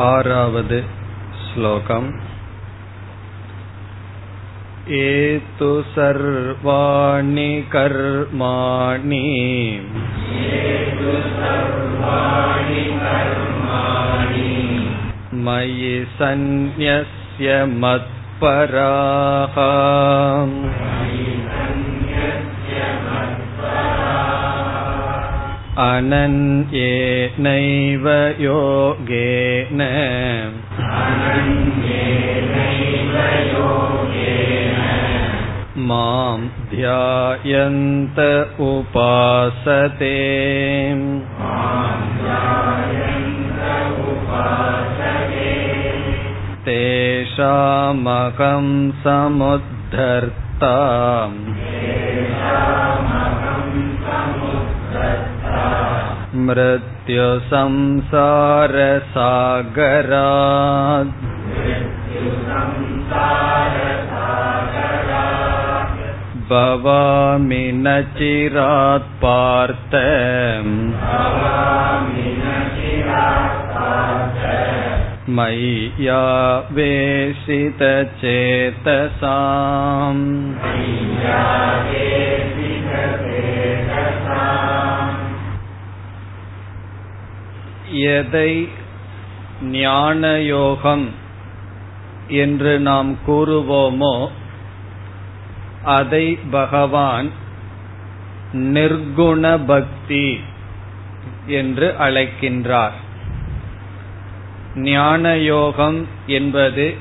आरावद् श्लोकम् एतु सर्वाणि कर्माणि मयि सन्न्यस्य मत्पराः अनन्येनैव योगेन। मां ध्यायन्त उपासते। तेषामहं समुद्धर्ता मृत्युसंसारसागरात् भवामि न चिरात् पार्थ मय्या वेशितचेतसाम् எதை ஞானயோகம் என்று நாம் கூறுவோமோ அதை பகவான் நிர்குண பக்தி என்று அழைக்கின்றார். ஞானயோகம் என்பது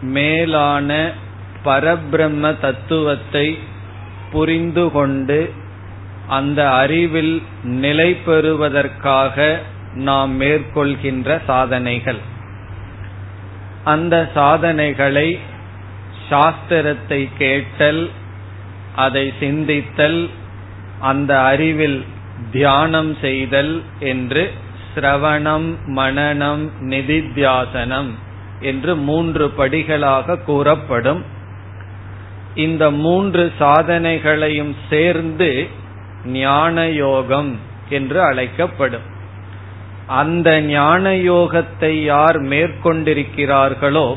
மேலான பரபிரம்ம தத்துவத்தை புரிந்து கொண்டு அந்த அறிவில் நிலை பெறுவதற்காக நாம் மேற்கொள்கின்ற சாதனைகள். அந்த சாதனைகளை சாஸ்திரத்தை கேட்டல் அதை சிந்தித்தல் அந்த அறிவில் தியானம் செய்தல் என்று சிரவணம் மனனம் நிதித்தியாசனம் என்று மூன்று படிகளாக கூறப்படும். இந்த மூன்று சாதனைகளையும் சேர்ந்து ஞான யோகம் என்று அழைக்கப்படும். அந்த ஞான யோகத்தை யார் மேற்கொண்டிருக்கிறார்களோ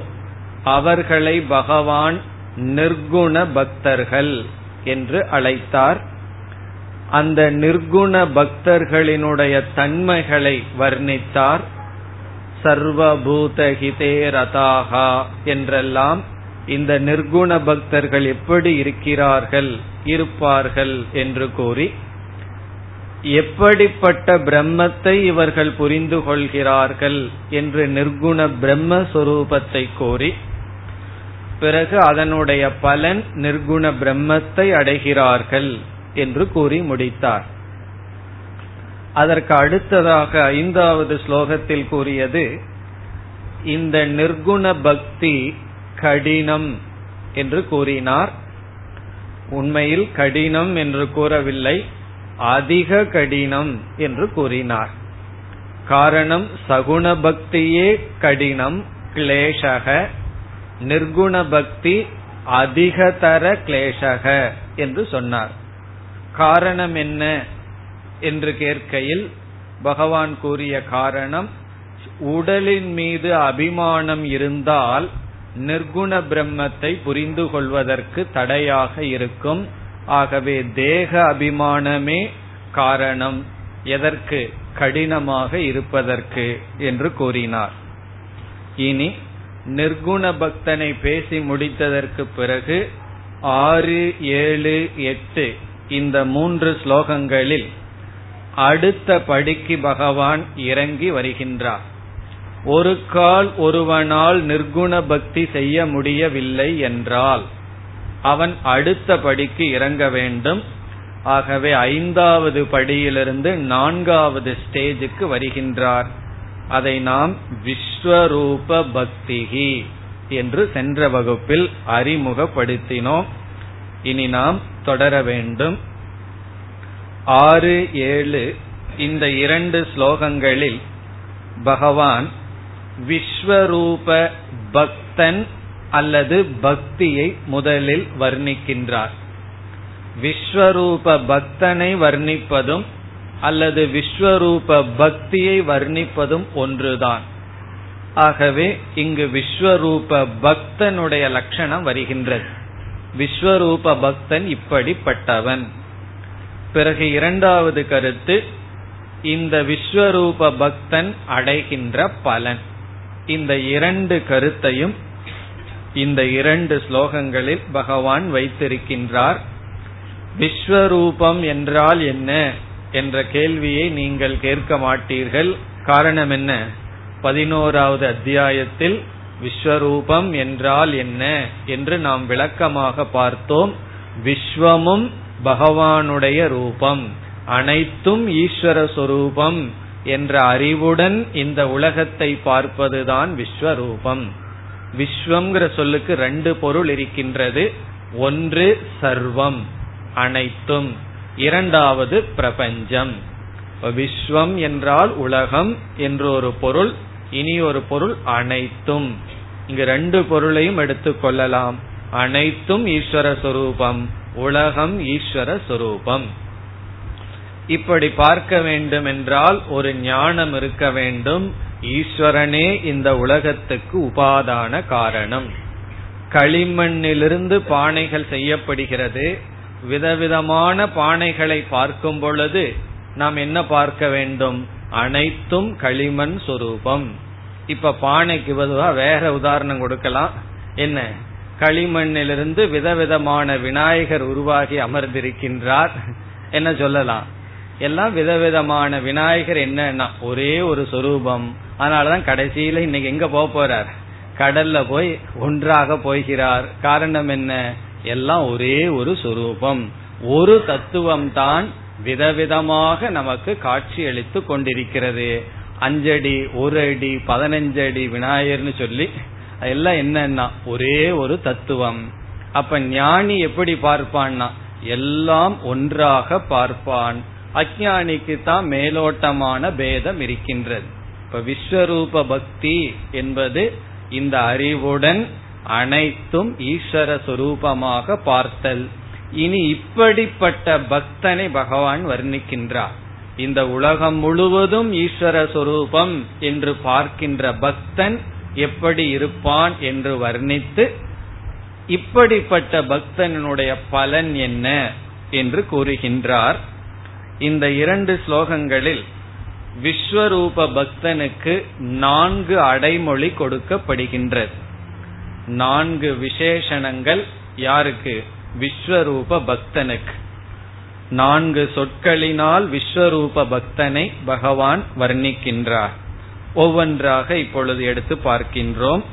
அவர்களை பகவான் நிர்குண பக்தர்கள் என்று அழைத்தார். அந்த நிர்குண பக்தர்களினுடைய தன்மைகளை வர்ணித்தார். சர்வபூதஹிதே ரதாகா என்றெல்லாம் இந்த நிர்குண பக்தர்கள் எப்படி இருக்கிறார்கள் இருப்பார்கள் என்று கூறி எப்படிப்பட்ட பிரம்மத்தை இவர்கள் புரிந்து கொள்கிறார்கள் என்று நிர்குண பிரம்மஸ்வரூபத்தை கோரி பிறகு அதனுடைய பலன் நிர்குண பிரம்மத்தை அடைகிறார்கள் என்று கூறி முடித்தார். அதற்கு அடுத்ததாக ஐந்தாவது ஸ்லோகத்தில் கூறியது இந்த நிர்குண பக்தி கடினம் என்று கூறினார். உண்மையில் கடினம் என்று கூறவில்லை அதிக கடினம் என்று கூறினார். காரணம் சகுண பக்தியே கடினம் கிளேஷக. நிர்குண பக்தி அதிகதர கிளேஷக என்று சொன்னார். காரணம் என்ன என்று கேட்கையில் பகவான் கூறிய காரணம் உடலின் மீது அபிமானம் இருந்தால் நிர்குண பிரம்மத்தை புரிந்து கொள்வதற்கு தடையாக இருக்கும். ஆகவே தேக அபிமானமே காரணம். எதற்கு? கடினமாக இருப்பதற்கு என்று கூறினார். இனி நிர்குண பக்தனை பேசி முடித்ததற்கு பிறகு ஆறு ஏழு எட்டு இந்த மூன்று ஸ்லோகங்களில் அடுத்த படிக்கு பகவான் இறங்கி வருகின்றார். ஒரு கால் ஒருவனால் நிர்குண பக்தி செய்ய முடியவில்லை என்றால் அவன் அடுத்த படிக்கு இறங்க வேண்டும். ஆகவே ஐந்தாவது படியிலிருந்து நான்காவது ஸ்டேஜுக்கு வருகின்றார். அதை நாம் விஸ்வரூப பக்திகி என்று சென்ற வகுப்பில் அறிமுகப்படுத்தினோம். இனி நாம் தொடர வேண்டும். ஆறு ஏழு இந்த இரண்டு ஸ்லோகங்களில் பகவான் விஸ்வரூப பக்தன் அல்லது பக்தியை முதலில் வர்ணிக்கின்றார். விஸ்வரூப பக்தனை வர்ணிப்பதும் அல்லது விஸ்வரூப பக்தியை வர்ணிப்பதும் ஒன்றுதான். ஆகவே இங்கு விஸ்வரூப பக்தனுடைய லட்சணம் வருகின்றது. விஸ்வரூப பக்தன் இப்படிப்பட்டவன். பிறகு இரண்டாவது கருத்து இந்த விஸ்வரூப பக்தன் அடைகின்ற பலன். இந்த இரண்டு கருத்தையும் இந்த இரண்டு ஸ்லோகங்களில் பகவான் வைத்திருக்கின்றார். விஸ்வரூபம் என்றால் என்ன என்ற கேள்வியை நீங்கள் கேட்க மாட்டீர்கள். காரணம் என்ன? பதினோராவது அத்தியாயத்தில் விஸ்வரூபம் என்றால் என்ன என்று நாம் விளக்கமாக பார்த்தோம். விஸ்வமும் பகவானுடைய ரூபம். அனைத்தும் ஈஸ்வர சொரூபம். என்ற அறிவுடன் இந்த உலகத்தை பார்ப்பதுதான் விஸ்வரூபம். விஸ்வம்ங்கிற சொல்லுக்கு ரெண்டு பொருள் இருக்கின்றது. ஒன்று சர்வம் அனைத்தும். இரண்டாவது பிரபஞ்சம். விஸ்வம் என்றால் உலகம் என்று ஒரு பொருள் இனி ஒரு பொருள் அனைத்தும். இங்கு ரெண்டு பொருளையும் எடுத்துக் கொள்ளலாம். அனைத்தும் ஈஸ்வர சொரூபம் உலகம் ஈஸ்வர சொரூபம். இப்படி பார்க்க வேண்டும் என்றால் ஒரு ஞானம் இருக்க வேண்டும். ஈஸ்வரனே இந்த உலகத்துக்கு உபாதான காரணம். களிமண்ணிலிருந்து பானைகள் செய்யப்படுகிறது. விதவிதமான பானைகளை பார்க்கும் பொழுது நாம் என்ன பார்க்க வேண்டும்? அனைத்தும் களிமண் சொரூபம். இப்ப பானைக்கு பொதுவா வேற உதாரணம் கொடுக்கலாம். என்ன? களிமண்ணிலிருந்து விதவிதமான விநாயகர் உருவாகி அமர்ந்திருக்கின்றார். என்ன சொல்லலாம்? எல்லாம் விதவிதமான விநாயகர் என்னன்னா ஒரே ஒரு சொரூபம். அதனாலதான் கடைசியில இன்னைக்கு எங்க போக போறார்? கடல்ல போய் ஒன்றாக போகிறார். காரணம் என்ன? எல்லாம் ஒரே ஒரு சொரூபம். ஒரு தத்துவம் தான் விதவிதமாக நமக்கு காட்சி அளித்து கொண்டிருக்கிறது. அஞ்சடி ஒரு அடி பதினஞ்சு அடி விநாயகர்னு சொல்லி எல்லாம் என்னன்னா ஒரே ஒரு தத்துவம். அப்ப ஞானி எப்படி பார்ப்பான்னா எல்லாம் ஒன்றாக பார்ப்பான். அஜானிக்கு தான் மேலோட்டமான பேதம் இருக்கின்றது. இப்ப விஸ்வரூப பக்தி என்பது இந்த அறிவுடன் அனைத்தும் ஈஸ்வர சுரூபமாக பார்த்தல். இனி இப்படிப்பட்ட பக்தனை பகவான் வர்ணிக்கின்றார். இந்த உலகம் முழுவதும் ஈஸ்வர சொரூபம் என்று பார்க்கின்ற பக்தன் எப்படி இருப்பான் என்று வர்ணித்து இப்படிப்பட்ட பக்தனுடைய பலன் என்ன என்று கூறுகின்றார். இந்த இரண்டு ஸ்லோகங்களில் விஸ்வரூப பக்தனுக்கு நான்கு அடைமொழி கொடுக்கப்படுகின்றது. நான்கு விசேஷணங்கள் யாருக்கு? விஸ்வரூப பக்தனுக்கு. நான்கு சொற்களினால் விஸ்வரூப பக்தனை பகவான் வர்ணிக்கின்றார். ஒவ்வொன்றாக இப்பொழுது எடுத்து பார்க்கின்றோம்.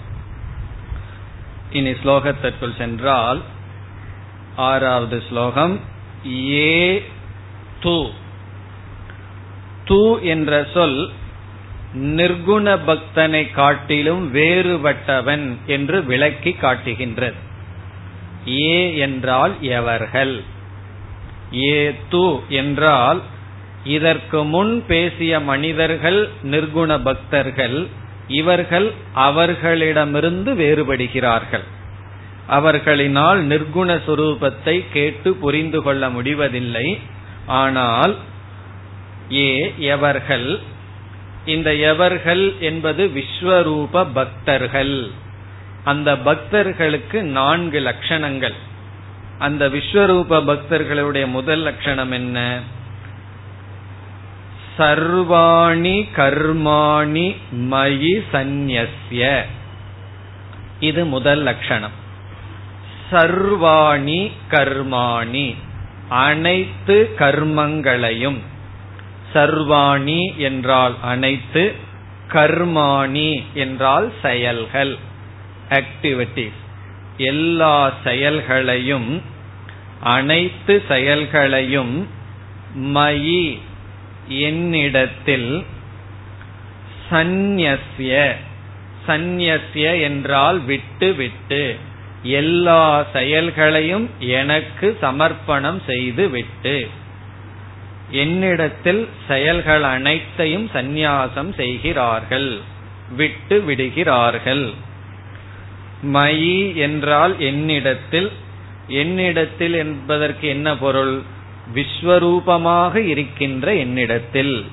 இனி ஸ்லோகத்திற்குள் சென்றால் ஆறாவது ஸ்லோகம் ஏ து. து என்ற சொல் நிர்குண பக்தனை காட்டிலும் வேறுபட்டவன் என்று விளக்கி காட்டுகின்றது. ஏ என்றால் எவர்கள்? ஏ து என்றால் இதற்கு முன் பேசிய மனிதர்கள் நிர்குண பக்தர்கள் இவர்கள் அவர்களிடமிருந்து வேறுபடுகிறார்கள். அவர்களினால் நிர்குண சுரூபத்தை கேட்டு புரிந்து கொள்ள முடிவதில்லை. ஆனால் ஏ எவர்கள்? இந்த எவர்கள் என்பது விஸ்வரூப பக்தர்கள். அந்த பக்தர்களுக்கு நான்கு லட்சணங்கள். அந்த விஸ்வரூப பக்தர்களுடைய முதல் லட்சணம் என்ன? சர்வாணி கர்மாணி மயி சந்நிய இது முதல் லட்சணம். சர்வாணி கர்மாணி. அனைத்து கர்மங்களையும். சர்வாணி என்றால் அனைத்து கர்மாணி என்றால் செயல்கள். ஆக்டிவிட்டிஸ் எல்லா செயல்களையும் அனைத்து செயல்களையும் மயி என்னிடத்தில் சந்நிய சந்நிய என்றால் விட்டு விட்டு எல்லா செயல்களையும் எனக்கு சமர்ப்பணம் செய்து விட்டு என்னிடத்தில் செயல்கள் அனைத்தையும் சந்நியாசம் செய்கிறார்கள் விட்டு விடுகிறார்கள். மயி என்றால் என்னிடத்தில் என்னிடத்தில் என்பதற்கு என்ன பொருள்? விஸ்வரூபமாக இருக்கின்ற என்னிடத்தில்.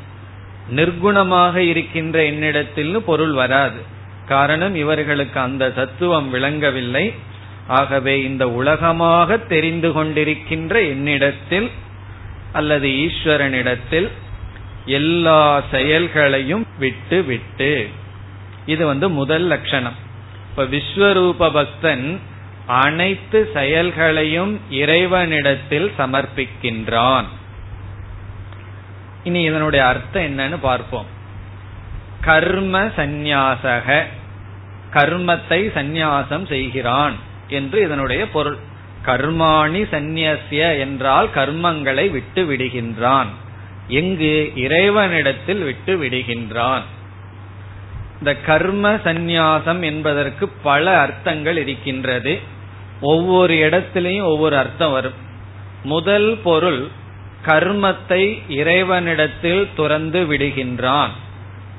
நிர்குணமாக இருக்கின்ற என்னிடத்தில் பொருள் வராது. காரணம் இவர்களுக்கு அந்த தத்துவம் விளங்கவில்லை. ஆகவே இந்த உலகமாக தெரிந்து கொண்டிருக்கின்ற என்னிடத்தில் அல்லது ஈஸ்வரனிடத்தில் எல்லா செயல்களையும் விட்டு விட்டு. இது வந்து முதல் லட்சணம். இப்ப விஸ்வரூப பக்தன் அனைத்து செயல்களையும் இறைவனிடத்தில் சமர்ப்பிக்கின்றான். இனி இதனுடைய அர்த்தம் என்னன்னு பார்ப்போம். கர்ம சந்நியாசக கர்மத்தை சந்நியாசம் செய்கிறான். என்று இதனுடைய பொருள். கர்மாணி சந்நியசிய என்றால் கர்மங்களை விட்டு விடுகின்றான். எங்கு? இறைவனிடத்தில் விட்டு விடுகின்றான். இந்த கர்ம சந்நியாசம் என்பதற்கு பல அர்த்தங்கள் இருக்கின்றது. ஒவ்வொரு இடத்திலையும் ஒவ்வொரு அர்த்தம் வரும். முதல் பொருள் கர்மத்தை இறைவனிடத்தில் துறந்து விடுகின்றான்.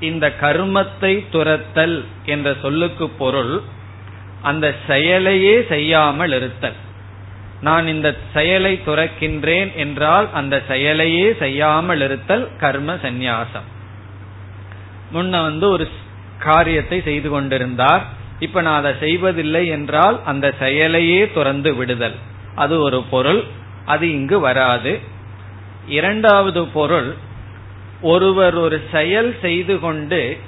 இந்த கர்மத்தை துரத்தல் என்ற சொல்லுக்கு பொருள் அந்த செயலையே செய்யாமல் இருத்தல். நான் இந்த செயலை துறக்கின்றேன் என்றால் அந்த செயலையே செய்யாமல் இருத்தல் கர்ம சந்நியாசம். முன்ன வந்து ஒரு காரியத்தை செய்து கொண்டிருந்தார். இப்ப நான் அதை செய்வதில்லை என்றால் அந்த செயலையே துறந்து விடுதல். அது ஒரு பொருள் அது இங்கு வராது. இரண்டாவது பொருள் ஒருவர் ஒரு செயல் செய்து கொண்டு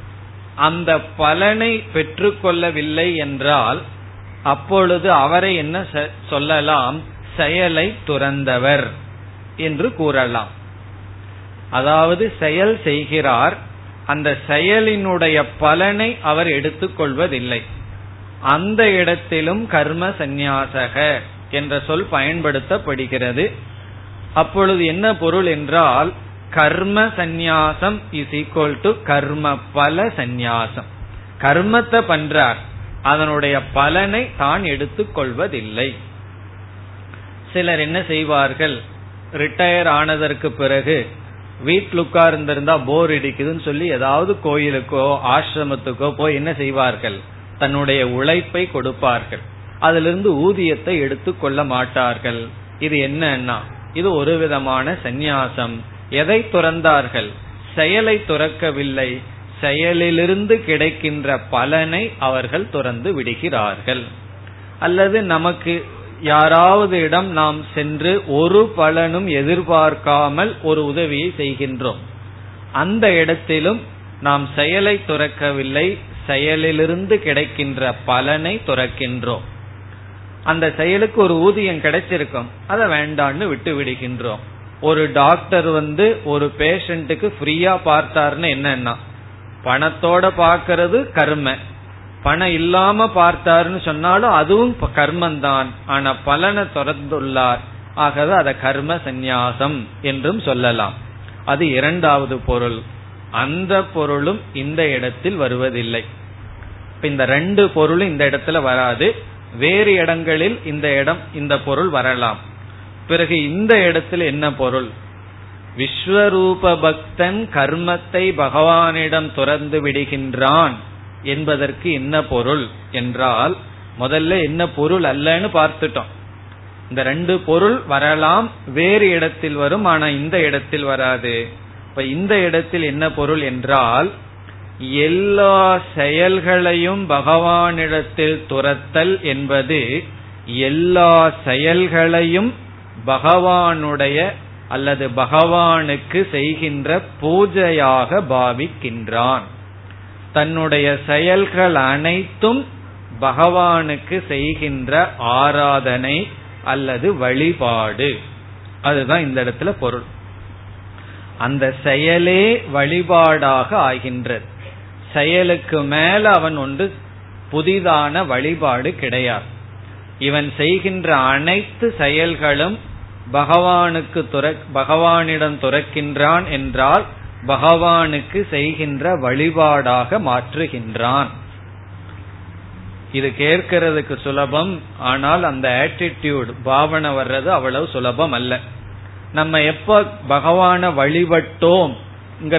அந்த பலனை பெற்றுக்கொள்ளவில்லை என்றால் அப்பொழுது அவரை என்ன சொல்லலாம்? செயலை துறந்தவர் என்று கூறலாம். அதாவது செயல் செய்கிறார் அந்த செயலினுடைய பலனை அவர் எடுத்துக்கொள்வதில்லை. அந்த இடத்திலும் கர்ம சந்நியாசக என்ற சொல் பயன்படுத்தப்படுகிறது. அப்பொழுது என்ன பொருள் என்றால் கர்ம சந்நியாசம் இஸ் ஈக்வல் டு கர்ம பல சந்நியாசம். கர்மத்தை பண்றார். அதனுடைய பலனை தான் எடுத்துக்கொள்வதில்லை சிலர் என்ன செய்வார்கள்? ரிட்டையர் ஆனதற்கு பிறகு வீட்டில் உட்கார்ந்திருந்தா போர் அடிக்குதுன்னு சொல்லி ஏதாவது கோயிலுக்கோ ஆசிரமத்துக்கோ போய் என்ன செய்வார்கள்? தன்னுடைய உழைப்பை கொடுப்பார்கள். அதிலிருந்து ஊதியத்தை எடுத்துக் கொள்ள மாட்டார்கள். இது என்னன்னா இது ஒரு விதமான சந்நியாசம். எதை துறந்தார்கள்? செயலை துறக்கவில்லை. செயலிலிருந்து கிடைக்கின்ற பலனை அவர்கள் துறந்து விடுகிறார்கள். அல்லது நமக்கு யாராவது இடம் நாம் சென்று ஒரு பலனும் எதிர்பார்க்காமல் ஒரு உதவியை செய்கின்றோம். அந்த இடத்திலும் நாம் செயலை துறக்கவில்லை செயலிலிருந்து கிடைக்கின்ற பலனை துறக்கின்றோம். அந்த செயலுக்கு ஒரு ஊதியம் கிடைச்சிருக்கும். அதை வேண்டான்னு விட்டு விடுகின்றோம். ஒரு டாக்டர் வந்து ஒரு பேஷண்ட்டுக்கு ஃப்ரீயா பார்த்தாருன்னு என்னன்னா பணத்தோட பாக்கிறது கர்ம. பணம் இல்லாம பார்த்தாருன்னு சொன்னாலும் அதுவும் கர்மந்தான். ஆனா பலனை தொடர்ந்துள்ளார் ஆகவே அதை கர்ம சந்நியாசம் என்றும் சொல்லலாம். அது இரண்டாவது பொருள். அந்த பொருளும் இந்த இடத்தில் வருவதில்லை. இந்த ரெண்டு பொருளும் இந்த இடத்துல வராது. வேறு இடங்களில் இந்த இடம் இந்த பொருள் வரலாம். பிறகு இந்த இடத்தில் என்ன பொருள்? விஸ்வரூப பக்தன் கர்மத்தை பகவானிடம் துறந்து விடுகின்றான் என்பதற்கு என்ன பொருள் என்றால் முதல்ல என்ன பொருள் அல்லன்னு பார்த்துட்டோம். இந்த ரெண்டு பொருள் வரலாம் வேறு இடத்தில் வரும் ஆனா இந்த இடத்தில் வராது. இப்ப இந்த இடத்தில் என்ன பொருள் என்றால் எல்லா செயல்களையும் பகவானிடத்தில் துரத்தல் என்பது எல்லா செயல்களையும் பகவானுடைய அல்லது பகவானுக்கு செய்கின்ற பூஜையாக பாவிக்கின்றான். தன்னுடைய செயல்கள் அனைத்தும் பகவானுக்கு செய்கின்ற ஆராதனை அல்லது வழிபாடு. அதுதான் இந்த இடத்துல பொருள். அந்த செயலே வழிபாடாக ஆகின்றது. செயலுக்கு மேல அவன் ஒன்று புதிதான வழிபாடு கிடையாது. இவன் செய்கின்ற அனைத்து செயல்களும் பகவானுக்கு துற பகவானிடம் துறக்கின்றான் என்றால் பகவானுக்கு செய்கின்ற வழிபாடாக மாற்றுகின்றான். இது கேட்கறதுக்கு சுலபம் ஆனால் அந்த ஆட்டிடியூட் பாவனை வர்றது அவ்வளவு சுலபம் அல்ல. நம்ம எப்ப பகவான வழிபட்டோம்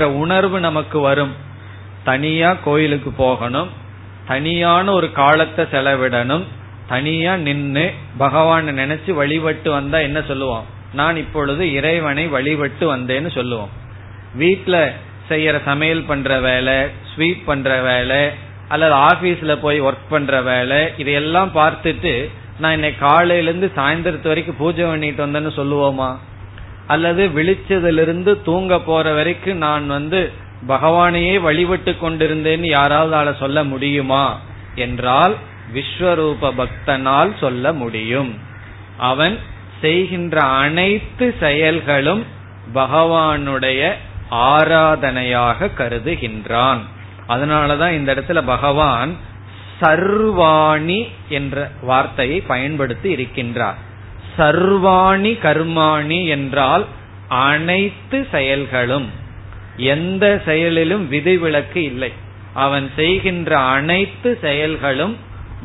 உணர்வு நமக்கு வரும். தனியா கோயிலுக்கு போகணும் தனியான ஒரு காலத்தை செலவிடணும் தனியா நின்னு பகவான் நினைச்சு வழிபட்டு வந்தா என்ன சொல்லுவோம்? நான் இப்பொழுது இறைவனை வழிபட்டு வந்தேன்னு சொல்லுவோம். வீட்டுல செய்யற சமையல் பண்ற வேலை ஸ்வீப் பண்ற வேலை அல்லது ஆபீஸ்ல போய் ஒர்க் பண்ற வேலை இதையெல்லாம் பார்த்துட்டு நான் இன்னைக்கு காலையில இருந்து சாயந்தரத்து வரைக்கும் பூஜை பண்ணிட்டு வந்தேன்னு சொல்லுவோமா? அல்லது விழிச்சதிலிருந்து தூங்க போற வரைக்கும் நான் வந்து பகவானையே வழிபட்டு கொண்டிருந்தேன்னு யாராவது அதை சொல்ல முடியுமா? என்றால் விஸ்வரூப பக்தனால் சொல்ல முடியும். அவன் செய்கின்ற அனைத்து செயல்களும் பகவானுடைய ஆராதனையாக கருதுகின்றான். அதனாலதான் இந்த இடத்துல பகவான் சர்வாணி என்ற வார்த்தையை பயன்படுத்தி இருக்கின்றார். சர்வாணி கர்மாணி என்றால் அனைத்து செயல்களும். எந்த செயலிலும் விதிவிலக்கு இல்லை. அவன் செய்கின்ற அனைத்து செயல்களும்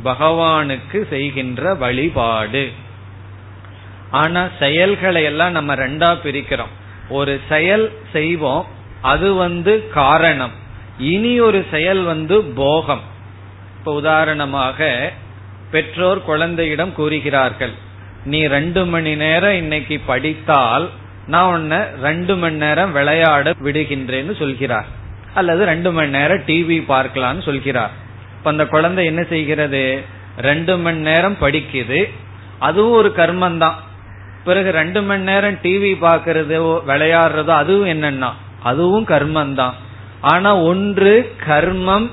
பகவானுக்கு செய்கின்ற வழிபாடு. ஆனா செயல்களை எல்லாம் நம்ம ரெண்டா பிரிக்கிறோம். ஒரு செயல் செய்வோம் அது வந்து காரணம். இனி ஒரு செயல் வந்து போகம். இப்ப உதாரணமாக பெற்றோர் குழந்தையிடம் கூறுகிறார்கள் நீ ரெண்டு மணி நேரம் இன்னைக்கு படித்தால் நான் உன்னை ரெண்டு மணி நேரம் விளையாட விடுகின்றேன்னு சொல்கிறார். அல்லது ரெண்டு மணி நேரம் டிவி பார்க்கலாம்னு சொல்கிறார். இப்ப அந்த குழந்தை என்ன செய்கிறது? ரெண்டு மணி நேரம் படிக்குது. அதுவும் ஒரு கர்மம் தான் பிறகு ரெண்டு மணி நேரம் டிவி பாக்குறதோ விளையாடுறதோ அதுவும் என்னன்னா அதுவும் கர்மம் தான் ஆனா ஒன்று கர்மம்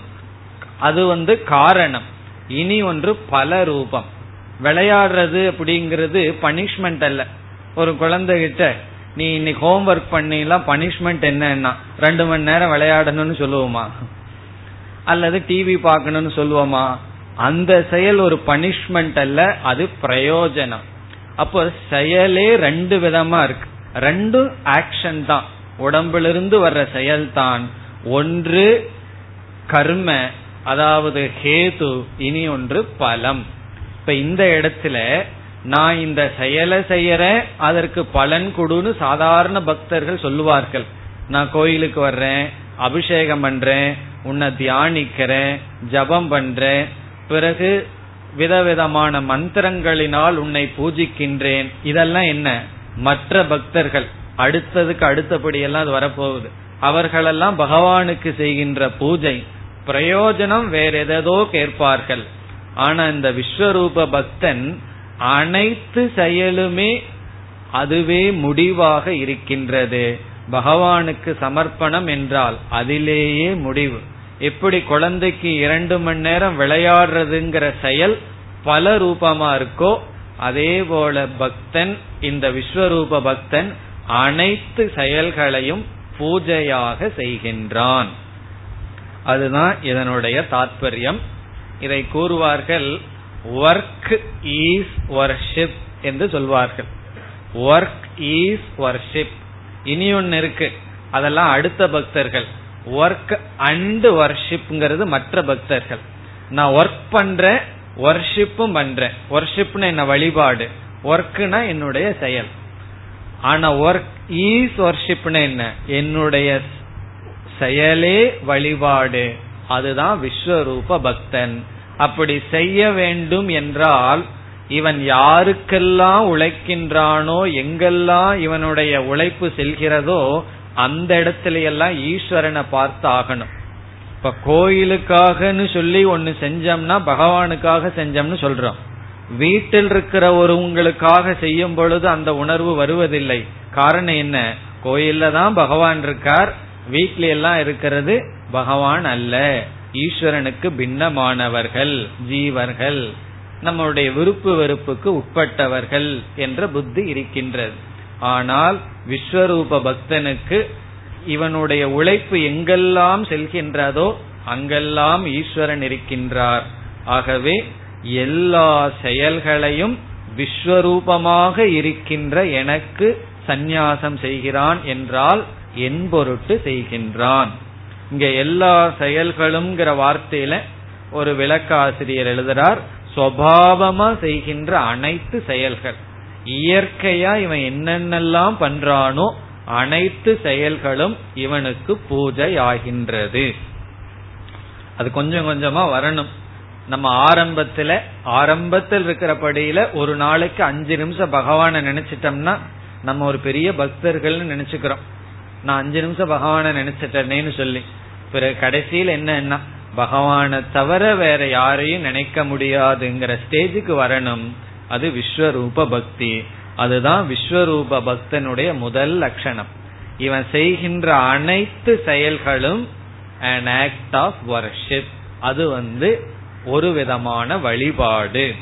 அது வந்து காரணம். இனி ஒன்று பல ரூபம். விளையாடுறது அப்படிங்கிறது பனிஷ்மெண்ட் அல்ல. ஒரு குழந்தை கிட்ட நீ இன்னைக்கு ஹோம் ஒர்க் பண்ணிலாம் பனிஷ்மெண்ட் என்னன்னா ரெண்டு மணி நேரம் விளையாடணும்னு சொல்லுவோமா? அல்லது டிவி பார்க்கணும்னு சொல்லுவோமா? அந்த செயல் ஒரு பனிஷ்மெண்ட் அல்ல அது பிரயோஜனம். அப்போ செயலே ரெண்டு விதமா இருக்கு. ரெண்டும் ஆக்ஷன் தான். உடம்பிலிருந்து வர்ற செயல் தான். ஒன்று கர்ம அதாவது ஹேது இனி ஒன்று பலம். இப்ப இந்த இடத்துல நான் இந்த செயலை செய்யறேன் அதற்கு பலன் கொடுன்னு சாதாரண பக்தர்கள் சொல்லுவார்கள். நான் கோயிலுக்கு வர்றேன் அபிஷேகம் பண்றேன் உன்னை தியானிக்கிறேன் ஜபம் பண்றேன். பிறகு விதவிதமான மந்திரங்களினால் உன்னை பூஜிக்கின்றேன். இதெல்லாம் என்ன? மற்ற பக்தர்கள் அடுத்ததுக்கு அடுத்தபடியெல்லாம் அது வரப்போகுது. அவர்களெல்லாம் பகவானுக்கு செய்கின்ற பூஜை பிரயோஜனம் வேற எதோ கேட்பார்கள். ஆனா இந்த விஸ்வரூப பக்தன் அனைத்து செயலுமே அதுவே முடிவாக இருக்கின்றது. பகவானுக்கு சமர்ப்பணம் என்றால் அதிலேயே முடிவு. எப்படி குழந்தைக்கு இரண்டு மணி நேரம் விளையாடுறதுங்கிற செயல் பல ரூபமா இருக்கோ அதே போல பக்தன் இந்த விஸ்வரூப பக்தன் அனைத்து செயல்களையும் பூஜையாக செய்கின்றான். அதுதான் இதனுடைய தாற்பயம் இதை கூறுவார்கள் ஒர்க் ஈஸ் வர்ஷிப் என்று சொல்வார்கள். ஒர்க் ஈஸ் வர்ஷிப் இனி ஒன்னு இருக்கு. அதெல்லாம் அடுத்த பக்தர்கள். ஒர்க் அண்ட் வர்ஷிப்ங்கிறது மற்ற பக்தர்கள். நான் ஒர்க் பண்றேன் ஒர்ஷிப்பும் பண்றேன். வர்ஷிப்னு என்ன வழிபாடு? ஒர்க்னா என்னுடைய செயல். ஆனா ஒர்க் ஈஸ் வர்ஷிப்னு என்ன? என்னுடைய செயலே வழிபாடு. அதுதான் விஸ்வரூப பக்தன். அப்படி செய்ய வேண்டும் என்றால் இவன் யாருக்கெல்லாம் உழைக்கின்றானோ எங்கெல்லாம் இவனுடைய உழைப்பு செல்கிறதோ அந்த இடத்துல எல்லாம் ஈஸ்வரனை பார்த்து ஆகணும் இப்ப கோயிலுக்காகன்னு சொல்லி ஒன்னு செஞ்சோம்னா பகவானுக்காக செஞ்சோம்னு சொல்றோம். வீட்டில் இருக்கிற ஒருவங்களுக்காக செய்யும் பொழுது அந்த உணர்வு வருவதில்லை. காரணம் என்ன? கோயில்ல தான் பகவான் இருக்கார். வீட்ல எல்லாம் இருக்கிறது பகவான் அல்ல. ஈஸ்வரனுக்கு பின்னமானவர்கள் ஜீவர்கள். நம்மளுடைய விருப்பு வெறுப்புக்கு உட்பட்டவர்கள் என்ற புத்தி இருக்கின்றது. ஆனால் விஸ்வரூப பக்தனுக்கு இவனுடைய உழைப்பு எங்கெல்லாம் செல்கின்றதோ அங்கெல்லாம் ஈஸ்வரன் இருக்கின்றார். ஆகவே எல்லா செயல்களையும் விஸ்வரூபமாக இருக்கின்ற எனக்கு சந்நியாசம் செய்கிறான் என்றால் என் பொருட்டு செய்கின்றான். இங்க எல்லா செயல்களும் வார்த்தையில ஒரு விளக்காசிரியர் எழுதுறார் சுவாவமா செய்கின்ற அனைத்து செயல்கள். இயற்கையா இவன் என்னென்னலாம் பண்றானோ அனைத்து செயல்களும் இவனுக்கு பூஜை ஆகின்றது அது கொஞ்சம் கொஞ்சமா வரணும். நம்ம ஆரம்பத்துல ஆரம்பத்தில் இருக்கிறபடியில ஒரு நாளைக்கு அஞ்சு நிமிஷம் பகவான நினைச்சிட்டோம்னா நம்ம ஒரு பெரிய பக்தர்கள்னு நினைச்சுக்கிறோம். நான் அஞ்சு நிமிஷம் பகவான நினைச்சிட்டேனேன்னு சொல்லி. பிறகு கடைசியில் என்னன்னா பகவானை தவிர வேற யாரையும் நினைக்க முடியாதுங்கிற ஸ்டேஜுக்கு வரணும். அது விஸ்வரூப பக்தி. அதுதான் விஸ்வரூப பக்தனுடைய முதல் லட்சணம். இவன் செய்கின்ற அனைத்து செயல்களும் அன் ஆக்ட் ஆஃப் வர்ஷிப் அது வந்து ஒரு விதமான வழிபாடு.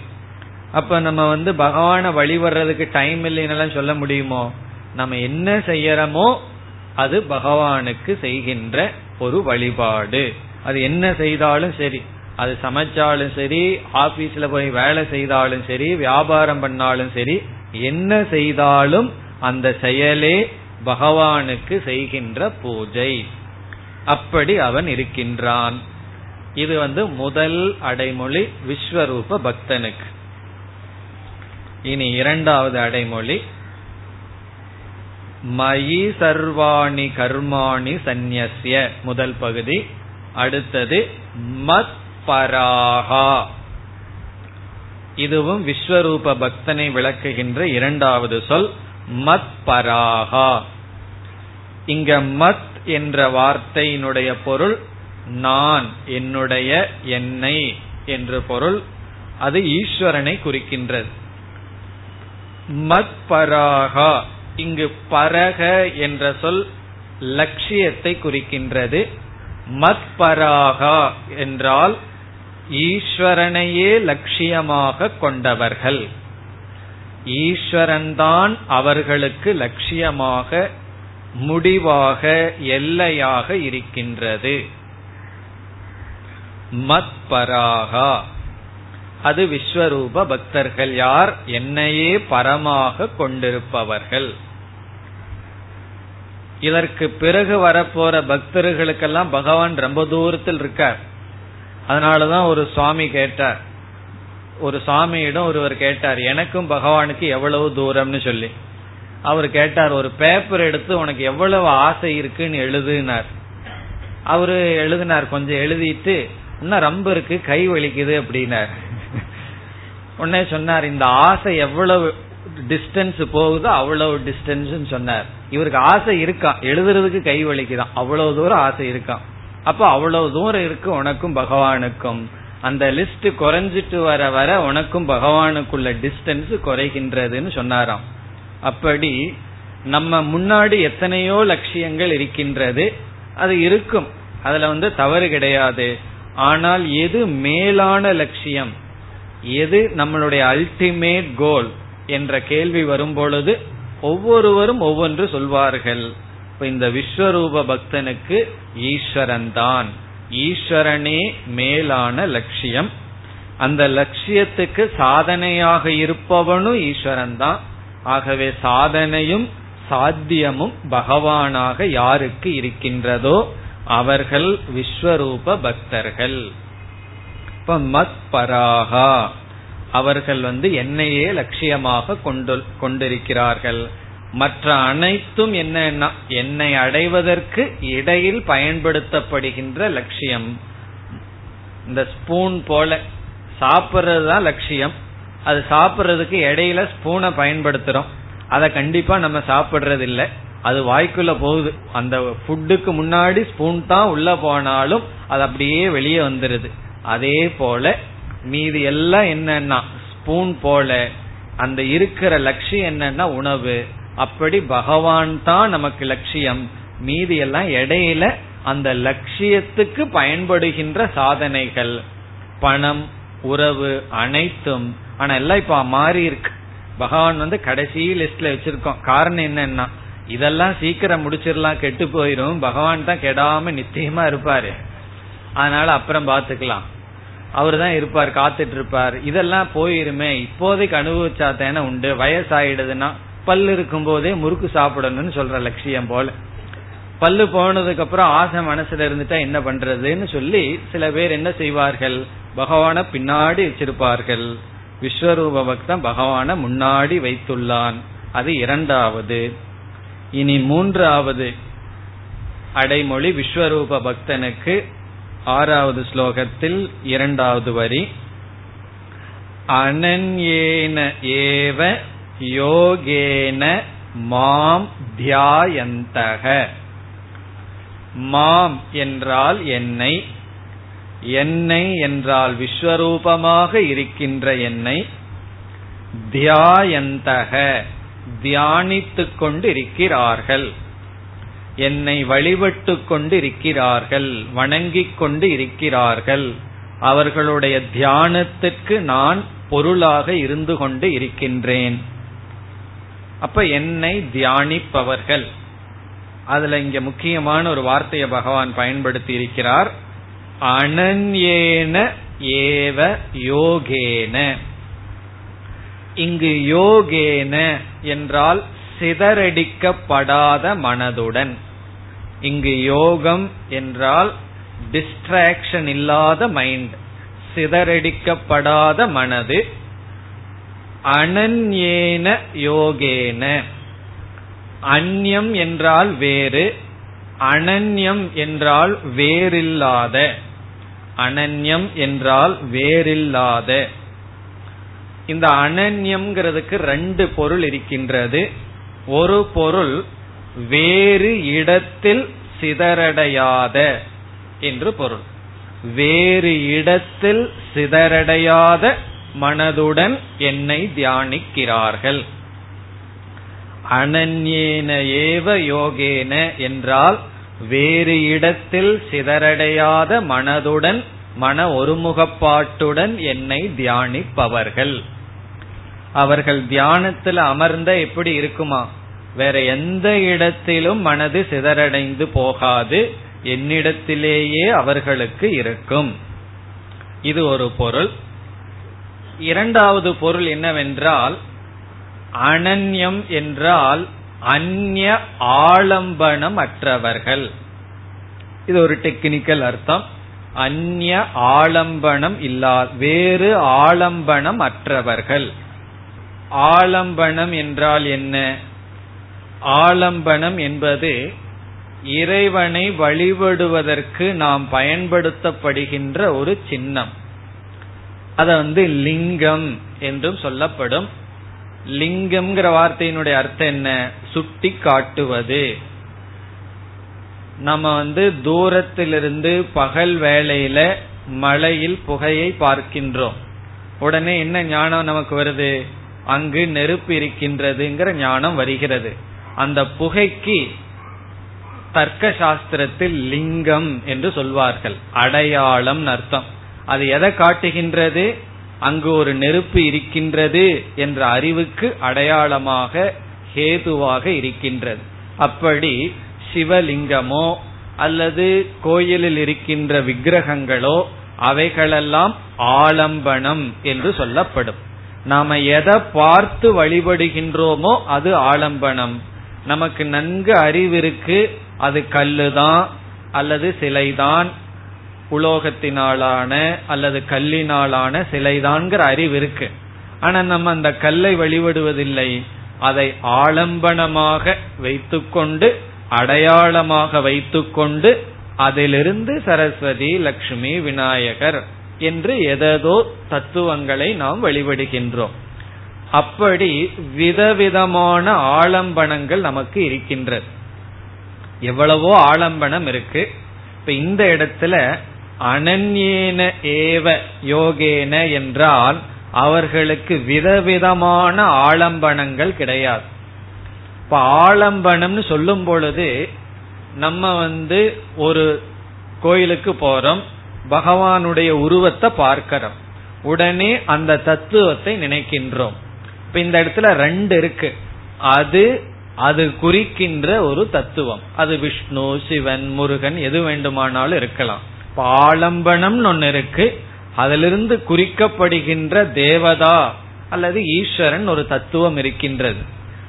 அப்ப நம்ம வந்து பகவான வழிபடுறதுக்கு டைம் இல்லைன்னு சொல்ல முடியுமோ? நம்ம என்ன செய்யறோமோ அது பகவானுக்கு செய்கின்ற ஒரு வழிபாடு. அது என்ன செய்தாலும் சரி. அது சமைச்சாலும் சரி ஆபீஸ்ல போய் வேலை செய்தாலும் சரி வியாபாரம் பண்ணாலும் சரி என்ன செய்தாலும் அந்த செயலே பகவானுக்கு செய்கின்ற பூஜை. அப்படி அவன் இருக்கின்றான். இது வந்து முதல் அடைமொழி விஸ்வரூப பக்தனுக்கு. இனி இரண்டாவது அடைமொழி. மயி சர்வாணி கர்மாணி சந்நியசிய முதல் பகுதி. அடுத்தது மத் பராகா இதுவும் விஸ்வரூப பக்தனை விளக்குகின்ற இரண்டாவது சொல் மத் பராகா இங்க மத் என்ற வார்த்தையினுடைய பொருள் நான் என்னுடைய என்னை என்று பொருள் அது ஈஸ்வரனை குறிக்கின்றது. மத் பராகா இங்கு பரக என்ற சொல் லட்சியத்தை குறிக்கின்றது. மத் பராகா என்றால் ஈஸ்வரனையே லட்சியமாக கொண்டவர்கள். ஈஸ்வரன்தான் அவர்களுக்கு லட்சியமாக முடிவாக எல்லையாக இருக்கின்றது. மத் பராகா அது விஸ்வரூப பக்தர்கள் யார்? என்னையே பரமாக கொண்டிருப்பவர்கள். இதற்கு பிறகு வரப்போற பக்தர்களுக்கெல்லாம் பகவான் ரொம்ப தூரத்தில் இருக்கார். அதனாலதான் ஒரு சுவாமி கேட்டார். ஒரு சுவாமியிடம் ஒருவர் கேட்டார் எனக்கும் பகவானுக்கு எவ்வளவு தூரம்னு சொல்லி. அவர் கேட்டார் ஒரு பேப்பர் எடுத்து உனக்கு எவ்வளவு ஆசை இருக்குன்னு எழுதுனார். அவரு எழுதினார் கொஞ்சம் எழுதிட்டு இன்னும் ரொம்ப இருக்கு கை வலிக்குது அப்படின்னார். உடனே சொன்னார் இந்த ஆசை எவ்வளவு டிஸ்டன்ஸ் போகுதோ அவ்வளவு டிஸ்டன்ஸ் சொன்னார். இவருக்கு ஆசை இருக்கா? எழுதுறதுக்கு கை வலிக்குதான். அவ்வளவு தூரம் ஆசை இருக்கான் அப்ப அவ்வளவு தூரம் இருக்கு உனக்கும் பகவானுக்கும். அந்த லிஸ்ட் குறைஞ்சிட்டு வர வர உனக்கும் பகவானுக்குள்ள டிஸ்டன்ஸ் குறைகின்றதுன்னு சொன்னாராம். அப்படி நம்ம முன்னாடி எத்தனையோ லட்சியங்கள் இருக்கின்றது அது இருக்கும். அதுல வந்து தவறு கிடையாது. ஆனால் எது மேலான லட்சியம்? எது நம்மளுடைய அல்டிமேட் கோல் என்ற கேள்வி வரும் பொழுது ஒவ்வொருவரும் ஒவ்வொன்று சொல்வார்கள். இப்ப இந்த விஸ்வரூப பக்தனுக்கு ஈஸ்வரன் தான் ஈஸ்வரனே மேலான லட்சியம். அந்த லட்சியத்துக்கு சாதனையாக இருப்பவனும் ஈஸ்வரன் தான் ஆகவே சாதனையும் சாத்தியமும் பகவானாக யாருக்கு இருக்கின்றதோ அவர்கள் விஸ்வரூப பக்தர்கள். இப்ப மத் பராகா. அவர்கள் வந்து என்னையே லட்சியமாக கொண்டு கொண்டிருக்கிறார்கள். மற்ற அனைத்தும் என்னன்னா என்னை அடைவதற்கு இடையில் பயன்படுத்தப்படுகின்ற லட்சியம். இந்த ஸ்பூன் போல சாப்பிட்றது தான் லட்சியம். அது சாப்பிட்றதுக்கு இடையில ஸ்பூனை பயன்படுத்துறோம். அதை கண்டிப்பா நம்ம சாப்பிட்றது இல்லை அது வாய்க்குள்ள போகுது. அந்த ஃபுட்டுக்கு முன்னாடி ஸ்பூன் தான் உள்ள போனாலும் அது அப்படியே வெளியே வந்துருது. அதே போல மீதி எல்லாம் என்னன்னா ஸ்பூன் போல அந்த இருக்கிற லட்சியம் என்னன்னா உணவு. அப்படி பகவான் தான் நமக்கு லட்சியம். மீதி எல்லாம் இடையில அந்த லட்சியத்துக்கு பயன்படுகின்ற சாதனைகள். பணம் உறவு அனைத்தும். ஆனா எல்லாம் இப்ப மாறி இருக்கு. பகவான் வந்து கடைசி லிஸ்ட்ல வச்சிருக்கோம். காரணம் என்னன்னா இதெல்லாம் சீக்கிரம் முடிச்சிடலாம் கெட்டு போயிரும். பகவான் தான் கெடாம நிச்சயமா இருப்பாரு. அதனால அப்புறம் பாத்துக்கலாம். அவர் தான் இருப்பார் காத்துட்டு இருப்பார். இதெல்லாம் போயிருமே. இப்போதைக்கு அனுபவிச்சா தானே உண்டு. வயசாயிடுதுன்னா பல்லு இருக்கும் போதே முறுக்கு சாப்பிடணும்னு சொல்ற லட்சியம் போல. பல்லு போனதுக்கு அப்புறம் ஆசை மனசுல இருந்துட்டா என்ன பண்றதுன்னு சொல்லி சில பேர் என்ன செய்வார்கள்? பகவான பின்னாடி வச்சிருப்பார்கள். விஸ்வரூப பக்தன் பகவான முன்னாடி வைத்துள்ளான். அது இரண்டாவது. இனி மூன்றாவது. அடைமொழி விஸ்வரூப பக்தனுக்கு ஆறாவது ஸ்லோகத்தில் இரண்டாவது வரி. அனன்யேன ஏவ யோகேன மாம் தியாயந்தக. மாம் என்றால் என்னை என்னை என்றால் விஸ்வரூபமாக இருக்கின்ற என்னை தியாயந்தக தியானித்துக் கொண்டிருக்கிறார்கள். என்னை வழிபட்டு கொண்டு இருக்கிறார்கள் வணங்கிக் கொண்டு இருக்கிறார்கள் அவர்களுடைய தியானத்துக்கு நான் பொருளாக இருந்து கொண்டு இருக்கின்றேன். அப்ப என்னை தியானிப்பவர்கள். அதுல இங்க முக்கியமான ஒரு வார்த்தையை பகவான் பயன்படுத்தி இருக்கிறார். அனன்யேன ஏவ யோகேன. இங்கு யோகேன என்றால் சிதறடிக்கப்படாத மனதுடன். இங்கு யோகம் என்றால் டிஸ்ட்ராக்ஷன் இல்லாத மைண்ட் சிதறடிக்கப்படாத மனது. அனன்யேன யோகேன. அந்யம் என்றால் வேறு அனன்யம் என்றால் வேறில்லாத. அனன்யம் என்றால் வேறில்லாத. இந்த அனன்யம்ங்கிறதுக்கு ரெண்டு பொருள் இருக்கின்றது. ஒரு பொருள் வேறு இடத்தில் சிதறடையாத என்று பொருள். வேறு இடத்தில் சிதறடையாத மனதுடன் என்னை தியானிக்கிறார்கள். அனன்யேன ஏவ யோகேன என்றால் வேறு இடத்தில் சிதறடையாத மனதுடன் மன ஒருமுகப்பாட்டுடன் என்னை தியானிப்பவர்கள். அவர்கள் தியானத்தில் அமர்ந்த எப்படி இருக்குமா? வேற எந்த இடத்திலும் மனது சிதறடைந்து போகாது என்னிடத்திலேயே அவர்களுக்கு இருக்கும். இது ஒரு பொருள். இரண்டாவது பொருள் என்னவென்றால் அனன்யம் என்றால் அந்நிய ஆலம்பனம் அற்றவர்கள் இது ஒரு டெக்னிக்கல் அர்த்தம். அந்நிய ஆலம்பனம் இல்லா வேறு ஆலம்பனம் அற்றவர்கள் ஆலம்பனம் என்றால் என்ன? ஆலம்பனம் என்பது இறைவனை வழிபடுவதற்கு நாம் பயன்படுத்தப்படுகின்ற ஒரு சின்னம். அத வந்து லிங்கம் என்றும் சொல்லப்படும். லிங்கம்ங்கிற வார்த்தையினுடைய அர்த்தம் என்ன? சுட்டி காட்டுவது. நம்ம வந்து தூரத்திலிருந்து பகல் வேளையில மலையில் புகையை பார்க்கின்றோம். உடனே என்ன ஞானம் நமக்கு வருது? அங்கு நெருப்பு இருக்கின்றதுங்கிற ஞானம் வருகிறது. அந்த புகைக்கு தர்க்க சாஸ்திரத்தில் லிங்கம் என்று சொல்வார்கள். அடையாளம் அர்த்தம். அது எதை காட்டுகின்றது? அங்கு ஒரு நெருப்பு இருக்கின்றது என்ற அறிவுக்கு அடையாளமாக ஹேதுவாக இருக்கின்றது. அப்படி சிவலிங்கமோ அல்லது கோயிலில் இருக்கின்ற விக்கிரகங்களோ அவைகளெல்லாம் ஆலம்பனம் என்று சொல்லப்படும். நாம எதை பார்த்து வழிபடுகின்றோமோ அது ஆலம்பனம். நமக்கு நன்கு அறிவிருக்கு அது கல்லுதான் அல்லது சிலைதான் உலோகத்தினாலான அல்லது கல்லினாலான சிலைதான்கிற அறிவு இருக்கு. ஆனா நம்ம அந்த கல்லை வழிபடுவதில்லை. அதை ஆலம்பனமாக வைத்துக்கொண்டு அடையாளமாக வைத்துக்கொண்டு அதிலிருந்து சரஸ்வதி லக்ஷ்மி விநாயகர் என்று எதோ தத்துவங்களை நாம் வழிபடுகின்றோம். அப்படி விதவிதமான ஆலம்பனங்கள் நமக்கு இருக்கின்றது. எவ்வளவோ ஆலம்பனம் இருக்கு. இப்ப இந்த இடத்துல அனன்யேன ஏவ யோகேன என்றால் அவர்களுக்கு விதவிதமான ஆலம்பனங்கள் கிடையாது. இப்ப ஆலம்பனம்னு சொல்லும் பொழுது நம்ம வந்து ஒரு கோயிலுக்கு போறோம் பகவானுடைய உருவத்தை பார்க்கிறோம். உடனே அந்த தத்துவத்தை நினைக்கின்றோம். இப்ப இந்த இடத்துல ரெண்டு இருக்கு. அது அது குறிக்கின்ற ஒரு தத்துவம். அது விஷ்ணு சிவன் முருகன் எது வேண்டுமானாலும் இருக்கலாம். ஆலம்பனம்னு ஒன்னு இருக்கு. அதிலிருந்து குறிக்கப்படுகின்ற தேவதா அல்லது ஈஸ்வரன் ஒரு தத்துவம் இருக்கின்றது.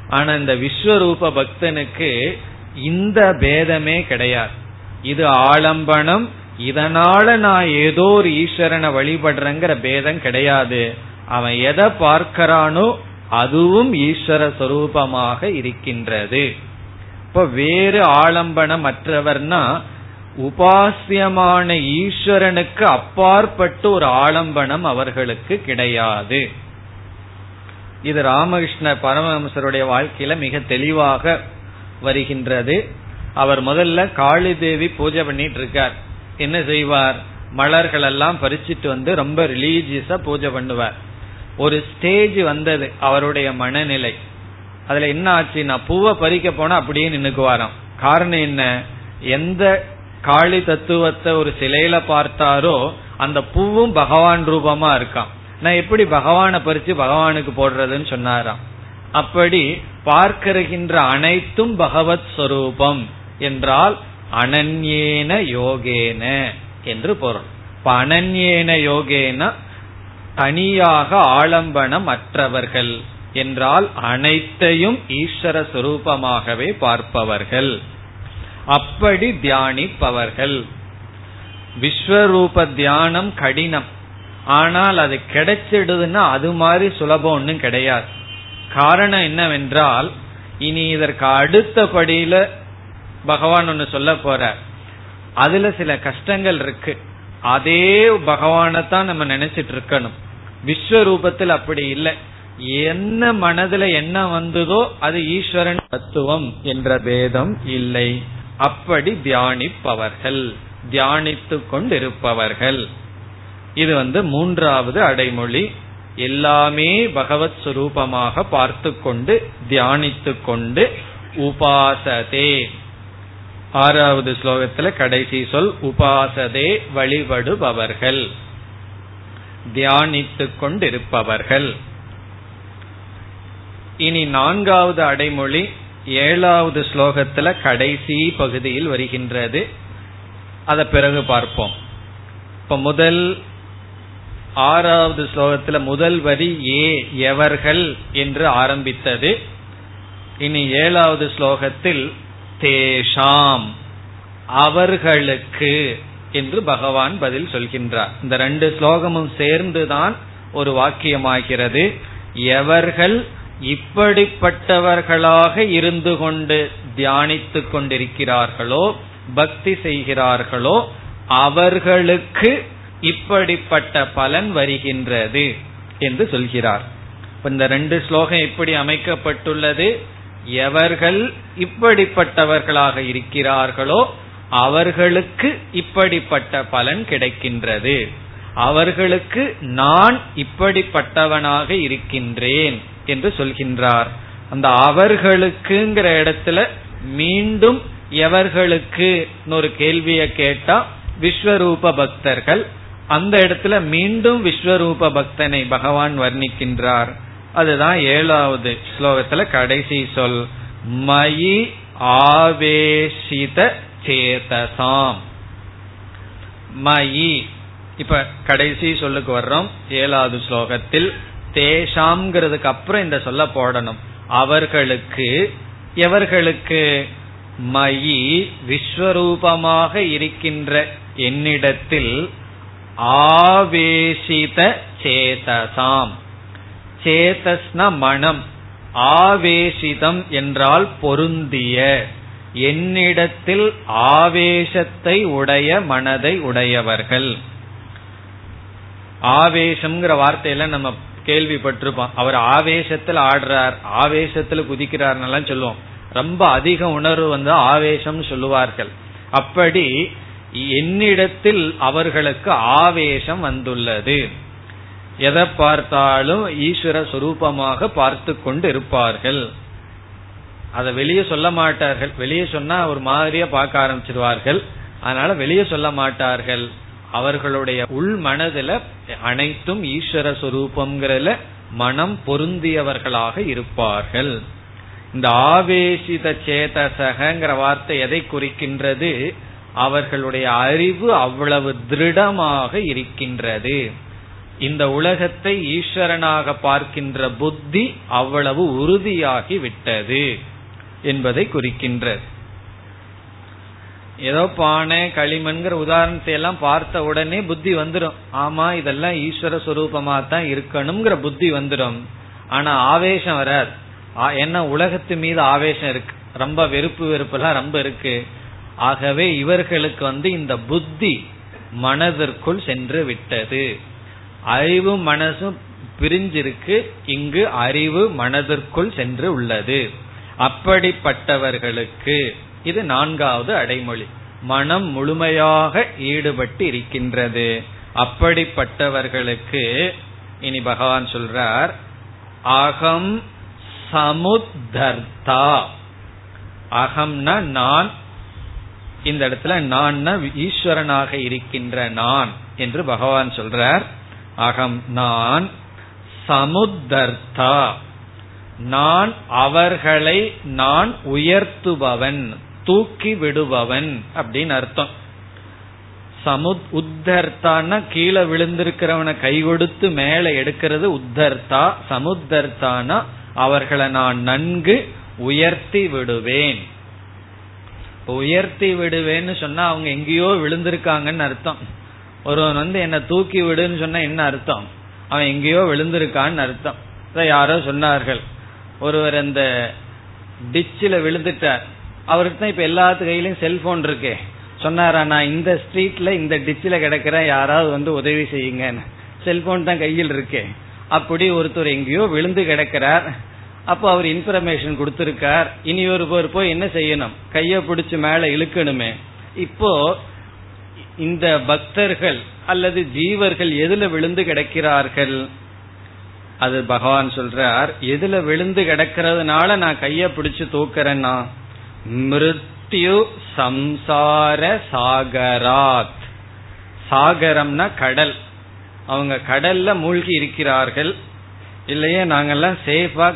ஆனா இந்த விஸ்வரூப பக்தனுக்கு இந்த பேதமே கிடையாது. இது ஆலம்பனம் இதனால நான் ஏதோ ஒரு ஈஸ்வரனை வழிபடுறேங்கிற பேதம் கிடையாது. அவன் எதை பார்க்கிறானோ அதுவும் ஈஸ்வர சொரூபமாக இருக்கின்றது. இப்ப வேறு ஆலம்பனம் மற்றவர்னா உபாசியமான ஈஸ்வரனுக்கு அப்பாற்பட்டு ஒரு ஆலம்பனம் அவர்களுக்கு கிடையாது. இது ராமகிருஷ்ண பரமஹம்சருடைய வாழ்க்கையில மிக தெளிவாக வருகின்றது. அவர் முதல்ல காளி தேவி பூஜை பண்ணிட்டு இருக்கார் என்ன செய்வார்? மலர்கள் எல்லாம் பறிச்சிட்டு வந்து ரொம்ப ரிலீஜியஸா பூஜை பண்ணுவார். ஒரு ஸ்டேஜ் வந்தது அவருடைய மனநிலை. அதுல என்ன ஆச்சுன்னா பூவை பறிக்க போனா அப்படியே நின்னுக்குவாராம். காரணம் என்ன? எந்த காளி தத்துவத்தை ஒரு சிலையில பார்த்தாரோ அந்த பூவும் பகவான் ரூபமா இருக்கான் நான் எப்படி பகவானை பறிச்சு பகவானுக்கு போடுறதுன்னு சொன்னாராம். அப்படி பார்க்கிற அனைத்தும் பகவத் ஸ்வரூபம் என்றால் அனன்யேன யோகேன என்று பொருள். இப்ப அனன்யேன யோகேன தனியாக ஆலம்பனம் அற்றவர்கள் என்றால் அனைத்தையும் ஈஸ்வர சுரூபமாகவே பார்ப்பவர்கள். அப்படி தியானிப்பவர்கள். விஸ்வரூப தியானம் கடினம். ஆனால் அது கிடைச்சிடுதுன்னா அது மாதிரி சுலபம் ஒன்றும் கிடையாது. காரணம் என்னவென்றால் இனி இதற்கு அடுத்த படியில பகவான் ஒன்று சொல்ல போற அதுல சில கஷ்டங்கள் இருக்கு. அதே பகவானை தான் நம்ம நினைச்சிட்டு இருக்கணும். விஸ்வரூபத்தில் அப்படி இல்லை. என்ன மனதுல என்ன வந்ததோ அது ஈஸ்வரன் தத்துவம் என்ற பேதம் இல்லை. அப்படி தியானிப்பவர்கள் தியானித்து கொண்டிருப்பவர்கள். இது வந்து மூன்றாவது அடைமொழி. எல்லாமே பகவத் சுரூபமாக பார்த்து கொண்டு தியானித்து கொண்டு உபாசதே. ஆறாவது ஸ்லோகத்துல கடைசி சொல் உபாசதே வழிபடுபவர்கள். தியானித்து கொண்டிருப்பவர்கள். இனி நான்காவது அடைமொழி ஏழாவது ஸ்லோகத்துல கடைசி பகுதியில் வருகின்றது. அதை பிறகு பார்ப்போம். இப்ப முதல் ஆறாவது ஸ்லோகத்துல முதல் வரி ஏ எவர்கள் என்று ஆரம்பித்தது. இனி ஏழாவது ஸ்லோகத்தில் தேஷாம் அவர்களுக்கு என்று பகவான் பதில் சொல்கின்றார். இந்த ரெண்டு ஸ்லோகமும் சேர்ந்துதான் ஒரு வாக்கியமாகிறது. எவர்கள் இப்படிப்பட்டவர்களாக இருந்து கொண்டு தியானித்துக் கொண்டிருக்கிறார்களோ பக்தி செய்கிறார்களோ அவர்களுக்கு இப்படிப்பட்ட பலன் வருகின்றது என்று சொல்கிறார். இந்த ரெண்டு ஸ்லோகம் எப்படி அமைக்கப்பட்டுள்ளது? எவர்கள் இப்படிப்பட்டவர்களாக இருக்கிறார்களோ அவர்களுக்கு இப்படிப்பட்ட பலன் கிடைக்கின்றது. அவர்களுக்கு நான் இப்படிப்பட்டவனாக இருக்கின்றேன். என்று சொல்கின்றார். அந்த அவர்களுக்குங்கிற இடத்துல மீண்டும் எவர்களுக்கு ஒரு கேள்வியை கேட்டா விஸ்வரூப பக்தர்கள். அந்த இடத்துல மீண்டும் விஸ்வரூப பக்தனை பகவான் வர்ணிக்கின்றார். அதுதான் ஏழாவது ஸ்லோகத்துல கடைசி சொல். மயி ஆவேசித சேதசாம். மயி. இப்ப கடைசி சொல்லுக்கு வர்றோம். ஏழாவது ஸ்லோகத்தில் தேஷாம்ங்கிறதுக்கு அப்புறம் இந்த சொல்ல போடணும். அவர்களுக்கு எவர்களுக்கு? மயி விஸ்வரூபமாக இருக்கின்ற என்னிடத்தில் ஆவேசித சேதசாம். சேதஸ்ன மனம் ஆவேசிதம் என்றால் பொருந்திய. என்னிடத்தில் ஆவேசத்தை உடைய மனதை உடையவர்கள். ஆவேசம்ங்கிற வார்த்தையில நம்ம கேள்விப்பட்டிருப்போம். அவர் ஆவேசத்தில் ஆடுறார் ஆவேசத்துல குதிக்கிறார் சொல்லுவோம். ரொம்ப அதிக உணர்வு வந்து ஆவேசம் சொல்லுவார்கள். அப்படி என்னிடத்தில் அவர்களுக்கு ஆவேசம் வந்துள்ளது. எதை பார்த்தாலும் ஈஸ்வர சுரூபமாக பார்த்து கொண்டு இருப்பார்கள். அதை வெளியே சொல்ல மாட்டார்கள். வெளியே சொன்னா ஒரு மாதிரியா பார்க்க ஆரம்பிச்சிருவார்கள் அதனால வெளியே சொல்ல மாட்டார்கள். அவர்களுடைய உள் மனதுல அனைத்தும் ஈஸ்வர சுரூபம்ங்கிறதுல மனம் பொருந்தியவர்களாக இருப்பார்கள். இந்த ஆவேசித சேதசகங்கிற வார்த்தை எதை குறிக்கின்றது? அவர்களுடைய அறிவு அவ்வளவு திருடமாக இருக்கின்றது. இந்த உலகத்தை ஈஸ்வரனாக பார்க்கின்ற புத்தி அவ்வளவு உறுதியாகி விட்டது என்பதை குறிக்கின்றது. ஏதோ பானை களிமண்கிற உதாரணத்தை எல்லாம் பார்த்த உடனே புத்தி வந்துடும் ஆமா இதெல்லாம் ஈஸ்வர சுரூபமா தான் இருக்கணுங்கிற புத்தி வந்துடும் ஆனா ஆவேசம் வராது. என்ன உலகத்து மீது ஆவேசம் இருக்கு. ரொம்ப வெறுப்பு வெறுப்பு எல்லாம் ரொம்ப இருக்கு. ஆகவே இவர்களுக்கு வந்து இந்த புத்தி மனதிற்குள் சென்று விட்டது. அறிவு மனசும் பிரிஞ்சிருக்கு. இங்கு அறிவு மனதிற்குள் சென்று உள்ளது. அப்படிப்பட்டவர்களுக்கு இது நான்காவது அடைமொழி. மனம் முழுமையாக ஈடுபட்டு இருக்கின்றது. அப்படிப்பட்டவர்களுக்கு இனி பகவான் சொல்றார் அகம் சமுத்தர்த்தா. அகம்னா நான். இந்த இடத்துல நான் ஈஸ்வரனாக இருக்கின்ற நான் என்று பகவான் சொல்றார். அகம் நான் சமுத்தர்த்தா. நான் அவர்களை நான் உயர்த்துபவன். தூக்கி விடுபவன் அப்படின்னு அர்த்தம். சமுத் உத்தர்த்தான்னா கீழே விழுந்திருக்கிறவனை கை கொடுத்து மேலே எடுக்கிறது உத்தர்த்தா. சமுத்தர்த்தானா அவர்களை நான் நன்கு உயர்த்தி விடுவேன். உயர்த்தி விடுவேன்னு சொன்னா அவங்க எங்கேயோ விழுந்திருக்காங்கன்னு அர்த்தம். ஒருவன் வந்து என்ன தூக்கி விடுன்னு சொன்னா என்ன அர்த்தம்? அவன் எங்கேயோ விழுந்திருக்கான்னு அர்த்தம். யாரோ சொன்னார்கள். ஒருவர் அந்த டிச்சில் விழுந்துட்டார். அவருக்கு தான் இப்ப எல்லாத்து கையிலயும் செல்போன் இருக்கே. சொன்னாரா நான் இந்த ஸ்ட்ரீட்ல இந்த டிச்சில கிடக்கிறேன். யாராவது வந்து உதவி செய்யுங்கன்னு. செல்போன் தான் கையில் இருக்கே. அப்படி ஒருத்தர் எங்கேயோ விழுந்து கிடக்கிறார். அப்போ அவர் இன்ஃபர்மேஷன் கொடுத்திருக்கார். இனி ஒரு பேர் போய் என்ன செய்யணும்? கைய பிடிச்சு மேல இழுக்கணுமே. இப்போ இந்த பக்தர்கள் அல்லது ஜீவர்கள் எதுல விழுந்து கிடக்கிறார்கள்? அது பகவான் சொல்றார் எதுல விழுந்து கிடக்கிறதுனால நான் கைய பிடிச்சு தூக்குறேன்னா? மிருத்யு சம்சார சாகராத். சாகரம்னா கடல். அவங்க கடல்ல மூழ்கி இருக்கிறார்கள். இல்லையே நாங்கெல்லாம் சேஃபா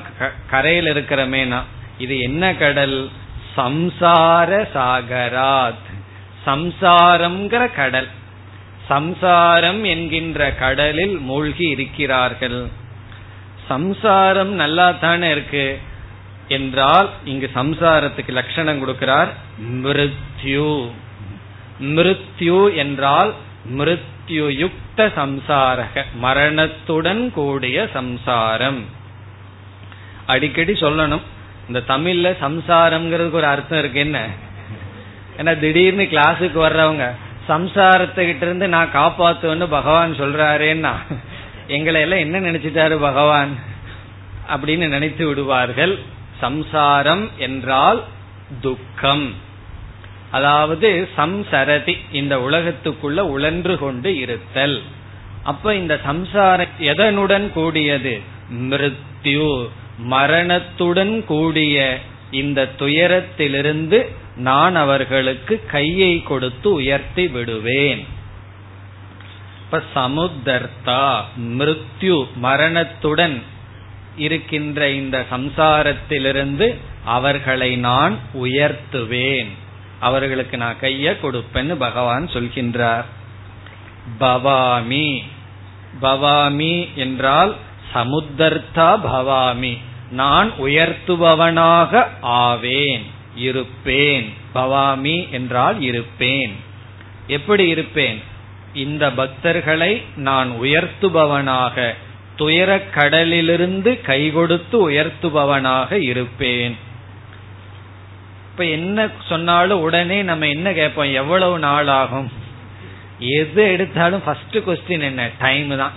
கரையில் இருக்கிறோமேனா. இது என்ன கடல்? சம்சார சாகராத். சம்சாரம்ங்கிற கடல். சம்சாரம் என்கின்ற கடலில் மூழ்கி இருக்கிறார்கள். சம்சாரம் நல்லா தானே இருக்கு? என்றால் இங்கு சம்சாரத்துக்கு லட்சணம் கொடுக்கிறார் மிருத்யு. மிருத்யு என்றால் மிருத்யு யுக்த சம்சாரக மரணத்துடன் கூடிய சம்சாரம். அடிக்கடி சொல்லணும் இந்த தமிழ்ல சம்சாரம்ங்கிறதுக்கு ஒரு அர்த்தம் இருக்கு என்ன? ஏன்னா திடீர்னு கிளாஸுக்கு வர்றவங்க சம்சாரத்துக்கிட்ட இருந்து நான் காப்பாத்துவேன்னு பகவான் சொல்றாரேன்னா எங்களை எல்லாம் என்ன நினைச்சிட்டாரு பகவான்? அப்படின்னு நினைத்து விடுவார்கள். சம்சாரம் என்றால் துக்கம். அதாவது சம்சரதி இந்த உலகத்துக்குள்ள உழன்று கொண்டு இருத்தல். அப்ப இந்த சம்சாரம் எதனுடன் கூடியது? மிருத்யு மரணத்துடன் கூடிய இந்த துயரத்திலிருந்து நான் அவர்களுக்கு கையை கொடுத்து உயர்த்தி விடுவேன். இப்ப சமுதர்த்தா மிருத்யு மரணத்துடன் இருக்கின்ற இந்த சம்சாரத்திலிருந்து அவர்களை நான் உயர்த்துவேன். அவர்களுக்கு நான் கைய கொடுப்பேன்னு பகவான் சொல்கின்றார். பவாமி. பவாமி என்றால் சமுத்தர்த்தா பவாமி. நான் உயர்த்துபவனாக ஆவேன் இருப்பேன். பவாமி என்றால் இருப்பேன். எப்படி இருப்பேன்? இந்த பக்தர்களை நான் உயர்த்துபவனாக துயர கடலிலிருந்து கை கொடுத்து உயர்த்துபவனாக இருப்பேன். இப்ப என்ன சொன்னாலும் உடனே நம்ம என்ன கேட்போம்? எவ்வளவு நாள் ஆகும் எது எடுத்தாலும் ஃபர்ஸ்ட் கொஸ்டின் என்ன? டைம் தான்.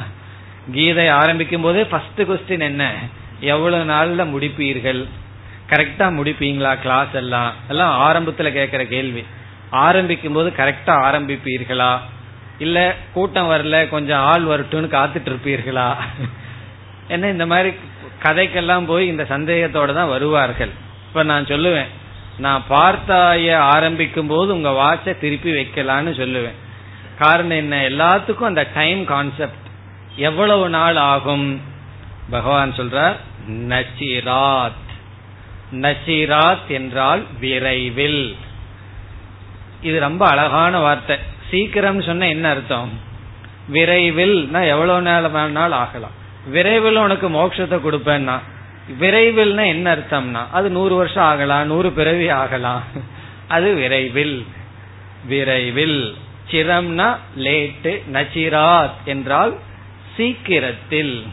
கீதை ஆரம்பிக்கும் போதே ஃபர்ஸ்ட் கொஸ்டின் என்ன? எவ்வளவு நாள்ல முடிப்பீர்கள்? கரெக்டா முடிப்பீங்களா கிளாஸ் எல்லாம்? எல்லாம் ஆரம்பத்துல கேட்கிற கேள்வி. ஆரம்பிக்கும் போது கரெக்டா ஆரம்பிப்பீர்களா? இல்ல கூட்டம் வரல கொஞ்சம் ஆள் வரட்டும்னு காத்துட்டு இருப்பீர்களா? என்ன இந்த மாதிரி கதைக்கெல்லாம் போய் இந்த சந்தேகத்தோட தான் வருவார்கள். இப்ப நான் சொல்லுவேன் நான் பார்த்தாய ஆரம்பிக்கும் போது உங்க வாட்சை திருப்பி வைக்கலான்னு சொல்லுவேன். காரணம் என்ன? எல்லாத்துக்கும் அந்த டைம் கான்செப்ட் எவ்வளவு நாள் ஆகும்? பகவான் சொல்றார் நச்சிராத் நச்சிராத் என்றால் விரைவில். இது ரொம்ப அழகான வார்த்தை. சீக்கிரம் சொன்ன என்ன அர்த்தம்? விரைவில் எவ்வளவு நேரம் நாள் ஆகலாம். விரைவில் உனக்கு மோட்சத்தை கொடுப்பேன்னா விரைவில்னா என்ன அர்த்தம்னா அது நூறு வருஷம் ஆகலாம் நூறு பிறவி ஆகலாம். அது விரைவில். விரைவில். சிரம்னா லேட்டு நச்சிராத் என்றால் சீக்கிரத்தில்.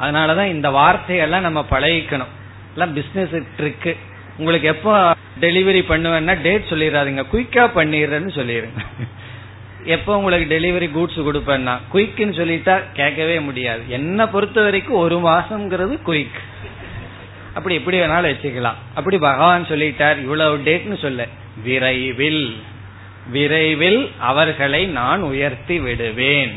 அதனாலதான் இந்த வார்த்தையெல்லாம் நம்ம பழகிக்கணும். எல்லாம் பிசினஸ் ட்ரிக்கு உங்களுக்கு எப்போ டெலிவரி பண்ணுவேன்னா டேட் சொல்லிடாதீங்க குயிக்கா பண்ணிடுறேன்னு சொல்லிடுங்க. எப்போ உங்களுக்கு டெலிவரி கூட்ஸ் கொடுப்பேன்னா குயிக்னு சொல்லிட்டா கேட்கவே முடியாது. என்ன பொறுத்த வரைக்கும் ஒரு மாசம்ங்கிறது குயிக் அப்படி எப்படி வேணாலும் வச்சுக்கலாம். அப்படி பகவான் சொல்லிட்டார் இவ்வளவு டேட்னு சொல்ல. விரைவில் விரைவில் அவர்களை நான் உயர்த்தி விடுவேன்.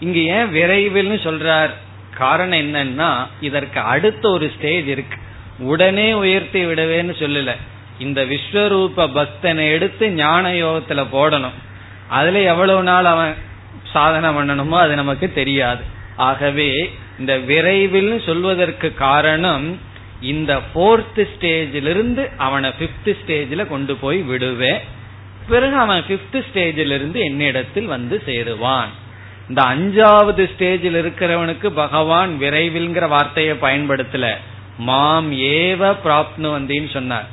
இங்க ஏன் விரைவில் சொல்றார்? காரணம் என்னன்னா இதற்கு அடுத்த ஒரு ஸ்டேஜ் இருக்கு. உடனே உயர்த்தி விடுவேன்னு சொல்லல. இந்த விஸ்வரூப பக்தனை எடுத்து ஞான யோகத்துல போடணும். அதுல எவ்வளவு நாள் அவன் சாதனை பண்ணணுமோ அது நமக்கு தெரியாது. ஆகவே இந்த விரைவில் சொல்வதற்கு காரணம் இந்த போர்த் ஸ்டேஜிலிருந்து அவனை பிப்த் ஸ்டேஜில் கொண்டு போய் விடுவேன் பிறகு அவன் பிப்த் ஸ்டேஜில் இருந்து என்னிடத்தில் வந்து சேருவான். இந்த அஞ்சாவது ஸ்டேஜில் இருக்கிறவனுக்கு பகவான் விரைவில்ங்கிற வார்த்தையை பயன்படுத்தல. மாம் ஏவ பிராப்னு வந்தின்னு சொன்னார்.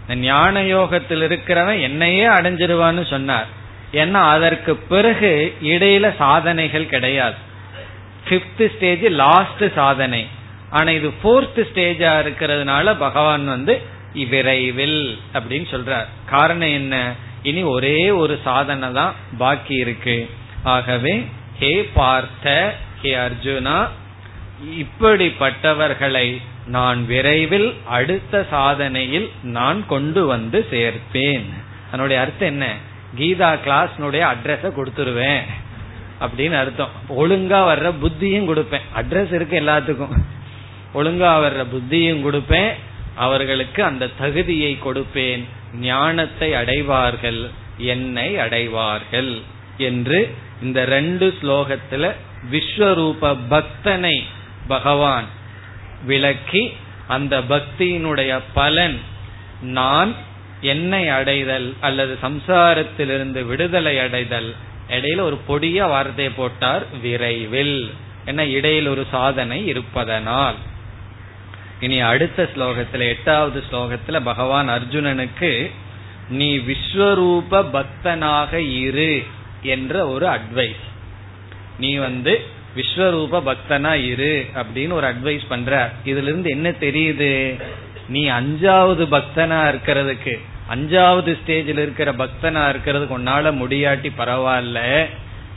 இந்த ஞான யோகத்தில் இருக்கிறவன் என்னையே அடைஞ்சிருவான்னு சொன்னார். ஏன்னா அதற்கு பிறகு இடையில சாதனைகள் கிடையாது. பிப்த் ஸ்டேஜ் லாஸ்ட் சாதனை. ஆனா இது போர்த் ஸ்டேஜா இருக்கிறதுனால பகவான் வந்து விரைவில் அப்படின்னு சொல்றார். காரணம் என்ன? இனி ஒரே ஒரு சாதனை தான் பாக்கி இருக்கு. ஆகவே ஹே பார்த்த ஹே அர்ஜுனா இப்படிப்பட்டவர்களை நான் விரைவில் அடுத்த சாதனையில் நான் கொண்டு வந்து சேர்ப்பேன். அதனுடைய அர்த்தம் என்ன? கீதா கிளாஸ்னுடைய அட்ரஸ கொடுத்துருவேன். அப்படின்னு அர்த்தம். ஒழுங்கா வர்ற புத்தியும் கொடுப்பேன். அட்ரஸ் இருக்கு எல்லாத்துக்கும். ஒழுங்கா வர்ற புத்தியும் கொடுப்பேன். அவர்களுக்கு அந்த தகுதியை கொடுப்பேன். ஞானத்தை அடைவார்கள். என்னை அடைவார்கள். என்று இந்த ரெண்டு ஸ்லோகத்துல விஸ்வரூப பக்தனை பகவான் விளக்கி அந்த பக்தியினுடைய பலன் நான் என்னை அடைதல் அல்லது சம்சாரத்திலிருந்து விடுதலை அடைதல். இடையில ஒரு பொடிய வார்த்தை போட்டார் விரைவில். என்ன இடையில் ஒரு சாதனை இருப்பதனால். இனி அடுத்த ஸ்லோகத்துல எட்டாவது ஸ்லோகத்துல பகவான் அர்ஜுனனுக்கு நீ விஸ்வரூப பக்தனாக இரு என்ற ஒரு அட்வைஸ் நீ வந்து விஸ்வரூப பக்தனா இரு அப்படின்னு ஒரு அட்வைஸ் பண்ற இதுல இருந்து என்ன தெரியுது? நீ அஞ்சாவது பக்தனா இருக்கிறதுக்கு அஞ்சாவது ஸ்டேஜில் இருக்கிற பக்தனா இருக்கிறதுக்கு உன்னால முடியாட்டி பரவாயில்ல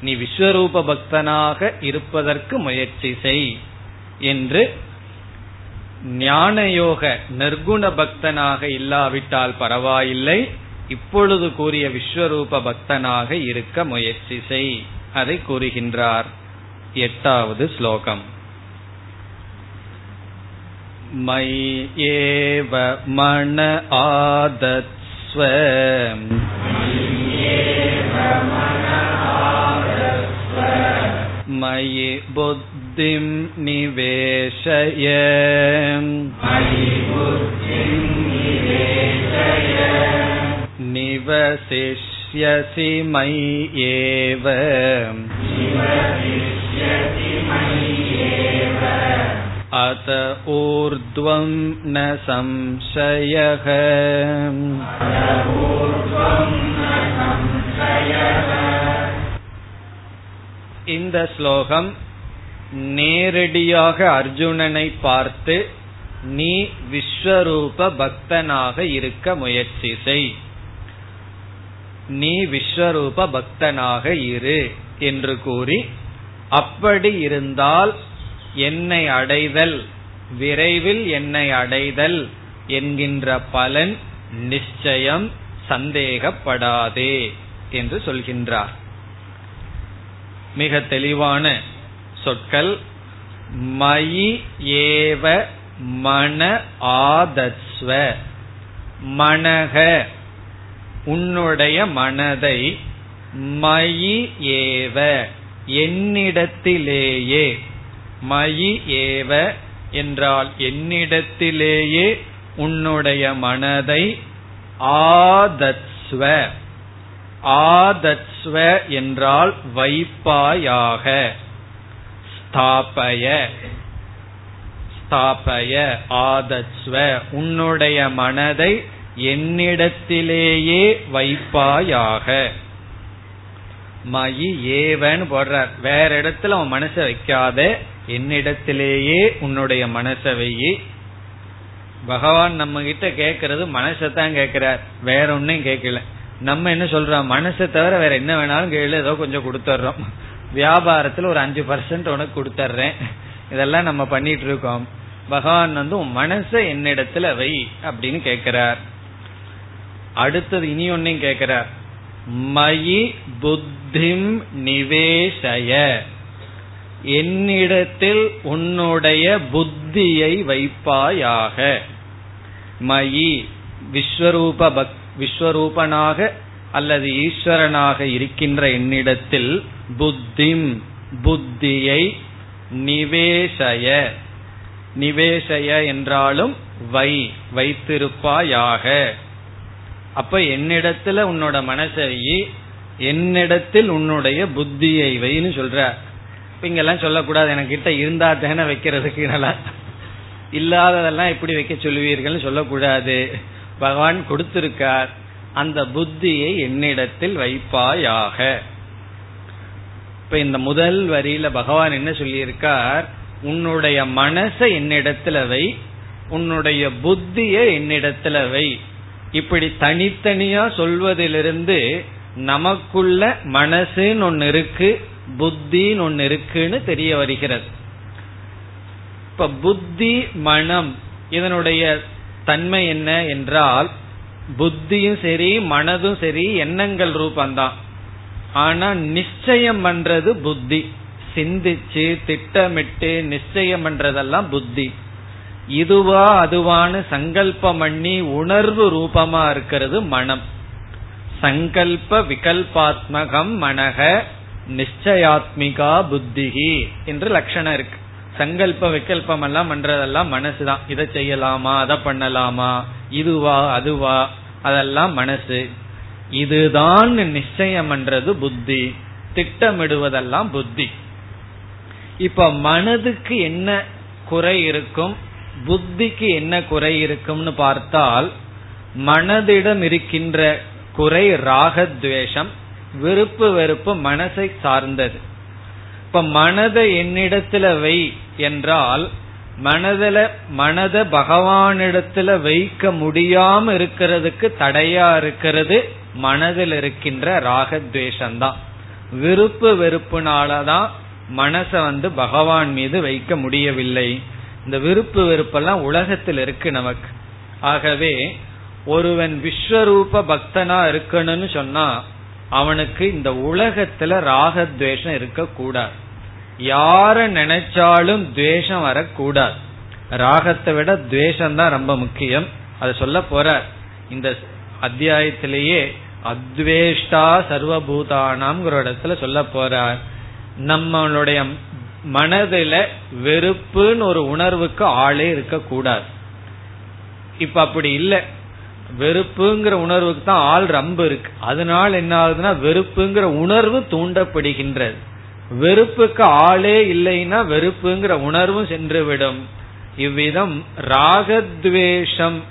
நீ விஸ்வரூப பக்தனாக இருப்பதற்கு முயற்சி செய் என்று ஞானயோக நற்குண பக்தனாக இல்லாவிட்டால் பரவாயில்லை. இப்பொழுது கூறிய விஸ்வரூப பக்தனாக இருக்க முயற்சி செய். அதை கூறுகின்றார். एटावद् श्लोकम् मयि एव मन आदत्स्व मयि बुद्धिं निवेशय निवसिष्य निवसिष्यसि मय्येव अत ऊर्ध्वं न संशयः இந்த ஸ்லோகம் நேரடியாக அர்ஜுனனை பார்த்து நீ விஸ்வரூப பக்தனாக இருக்க முயற்சி செய் நீ விஸ்வரூப பக்தனாக இரு என்று கூறி அப்படி இருந்தால் என்னை அடைதல் விரைவில் என்னை அடைதல் என்கின்ற பலன் நிச்சயம் சந்தேகப்படாதே என்று சொல்கின்றார். மிக தெளிவான சொற்கள் மயி ஏவ மன ஆதஸ்வ மனக உன்னுடைய மனதை மயி ஏவ என்னிடத்திலேயே. மயி ஏவ என்றால் என்னிடத்திலேயே உன்னுடைய மனதை ஆதத்ஸ்வ. ஆதத்ஸ்வ என்றால் வைப்பாயாக. ஸ்தாபய. ஸ்தாபய ஆதத்ஸ்வ. உன்னுடைய மனதை என்னிடத்திலேயே வைப்பாயாக. மயி ஏவன்னு போடுறார். வேற இடத்துல அவன் மனசை வைக்காத என்னிடத்திலேயே உன்னுடைய மனசை வையி. பகவான் நம்ம கிட்ட கேக்குறது மனசை தான் கேட்கிறார் வேற ஒன்னும் கேட்கல நம்ம என்ன சொல்றோம்? மனசை தவிர வேற என்ன வேணாலும் கேளு ஏதோ கொஞ்சம் கொடுத்துட்றோம் வியாபாரத்துல ஒரு அஞ்சு பர்சன்ட் உனக்கு கொடுத்துட்றேன் இதெல்லாம் நம்ம பண்ணிட்டு இருக்கோம். பகவான் வந்து உன் மனசை என்னிடத்துல வை அப்படின்னு கேட்கிறார் அடுத்தது இனி ஒன்னையும் கேட்கிறார் மயி புத்திம் நிவேசய என்னிடத்தில் உன்னுடைய புத்தியை வைப்பாயாக. மயி விஸ்வரூப பக் விஸ்வரூபனாக அல்லது ஈஸ்வரனாக இருக்கின்ற என்னிடத்தில் புத்திம் புத்தியை நிவேசய நிவேசய என்றாலும் வை வைத்திருப்பாயாக. அப்ப என்னிடத்துல உன்னோட மனசை என்னிடத்தில் உன்னுடைய புத்தியை வைன்னு சொல்ற. இங்கெல்லாம் சொல்லக்கூடாது எனக்கிட்ட இருந்தா தானே வைக்கிறதுக்கு நல்லா இல்லாததெல்லாம் எப்படி வைக்க சொல்லுவீர்கள் சொல்லக்கூடாது. பகவான் கொடுத்திருக்கார் அந்த புத்தியை என்னிடத்தில் வைப்பாயாக. இப்ப இந்த முதல் வரியில பகவான் என்ன சொல்லியிருக்கார்? உன்னுடைய மனசை என்னிடத்துல வை உன்னுடைய புத்திய என்னிடத்துல வை. இப்படி தனித்தனியா சொல்வதிலிருந்து நமக்குள்ள மனசுன்னு ஒன்னு இருக்கு புத்தின்னு ஒன்னு இருக்குன்னு தெரிய வருகிறது. இப்ப புத்தி மனம் இதனுடைய தன்மை என்ன என்றால் புத்தியும் சரி மனதும் சரி எண்ணங்கள் ரூபந்தான் ஆனா நிச்சயம் பண்றது புத்தி. சிந்திச்சு திட்டமிட்டு நிச்சயம் பண்றதெல்லாம் புத்தி. இதுவா அதுவான்னு சங்கல்பம் பண்ணி உணர்வு ரூபமா இருக்கிறது மனம். சங்கல்ப விகல்பாத்மகம் மனக நிச்சயாத்மிகா புத்திகி என்று லட்சணம் இருக்கு. சங்கல்ப விகல்பம் எல்லாம் பண்றதெல்லாம் மனசுதான். இதை செய்யலாமா அதை பண்ணலாமா இதுவா அதுவா அதெல்லாம் மனசு. இதுதான் நிச்சயம் பண்றது புத்தி. திட்டமிடுவதெல்லாம் புத்தி. இப்ப மனதுக்கு என்ன குறை இருக்கும்? புத்திக்கு என்ன குறை இருக்கும்னு பார்த்தால் மனதிடம் இருக்கின்ற குறை ராகத்வேஷம் விருப்பு வெறுப்பு மனசை சார்ந்தது. இப்ப மனதை என்னிடத்துல வை என்றால் மனதில மனத பகவானிடத்துல வைக்க முடியாம இருக்கிறதுக்கு தடையா இருக்கிறது மனதில் இருக்கின்ற ராகத்வேஷம்தான். விருப்பு வெறுப்புனாலதான் மனச வந்து பகவான் மீது வைக்க முடியவில்லை. இந்த விருப்பு வெறுப்பெல்லாம் உலகத்தில் இருக்கு நமக்கு. ஆகவே ஒருவன் விஸ்வரூப பக்தனா இருக்கணும்னு சொன்னா அவனுக்கு இந்த உலகத்துல ராகத்வேஷம் இருக்கக்கூடாது. யார நினைச்சாலும் துவேஷம் வரக்கூடாது. ராகத்தை விட துவேஷம் தான் ரொம்ப முக்கியம். அதை சொல்ல போற இந்த அத்தியாயத்திலேயே அத்வேஷ்டா சர்வபூதானாம்ங்கிற இடத்துல சொல்ல போறார். நம்மளுடைய மனதில வெறுப்புன்னு ஒரு உணர்வுக்கு ஆளே இருக்கக்கூடாது. இப்ப அப்படி இல்லை. வெறுப்புங்கிற உணர்வுக்கு தான் ஆள் ரொம்ப இருக்கு. அதனால என்ன ஆகுதுன்னா வெறுப்புங்கிற உணர்வு தூண்டப்படுகின்றது. வெறுப்புக்கு ஆளே இல்லைன்னா வெறுப்புங்கிற உணர்வும் சென்றுவிடும். இவ்விதம் ராகத்வேஷம்.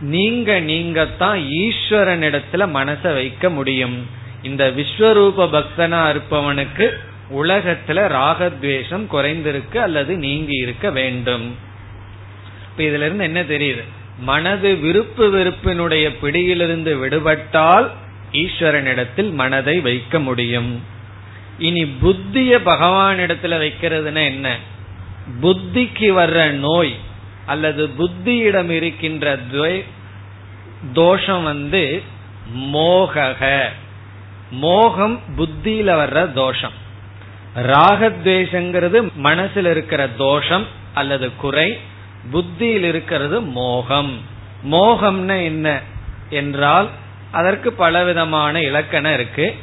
நீங்க நீங்கத்தான் ஈஸ்வரனிடத்துல மனசை வைக்க முடியும். இந்த விஸ்வரூப பக்தனா இருப்பவனுக்கு உலகத்துல ராகத்வேஷம் குறைந்திருக்கு அல்லது நீங்கி இருக்க வேண்டும். இப்ப இதுல இருந்து என்ன தெரியுது? மனது விருப்பு வெறுப்பினுடைய பிடியிலிருந்து விடுபட்டால் ஈஸ்வரனிடத்தில் மனதை வைக்க முடியும். இனி புத்திய பகவானிடத்துல வைக்கிறதுனா என்ன? புத்திக்கு வர்ற நோய் அல்லது புத்தியிடம் இருக்கின்ற தோஷம் வந்து மோகக. மோகம் புத்தியில வர்ற தோஷம். ராகத்வேஷங்கிறது மனசில் இருக்கிற தோஷம் அல்லது குறை புத்தியில் இருக்கிறது மோகம். மோகம்னா என்ன என்றால் அதற்கு பலவிதமான இலக்கணம் இருக்கு.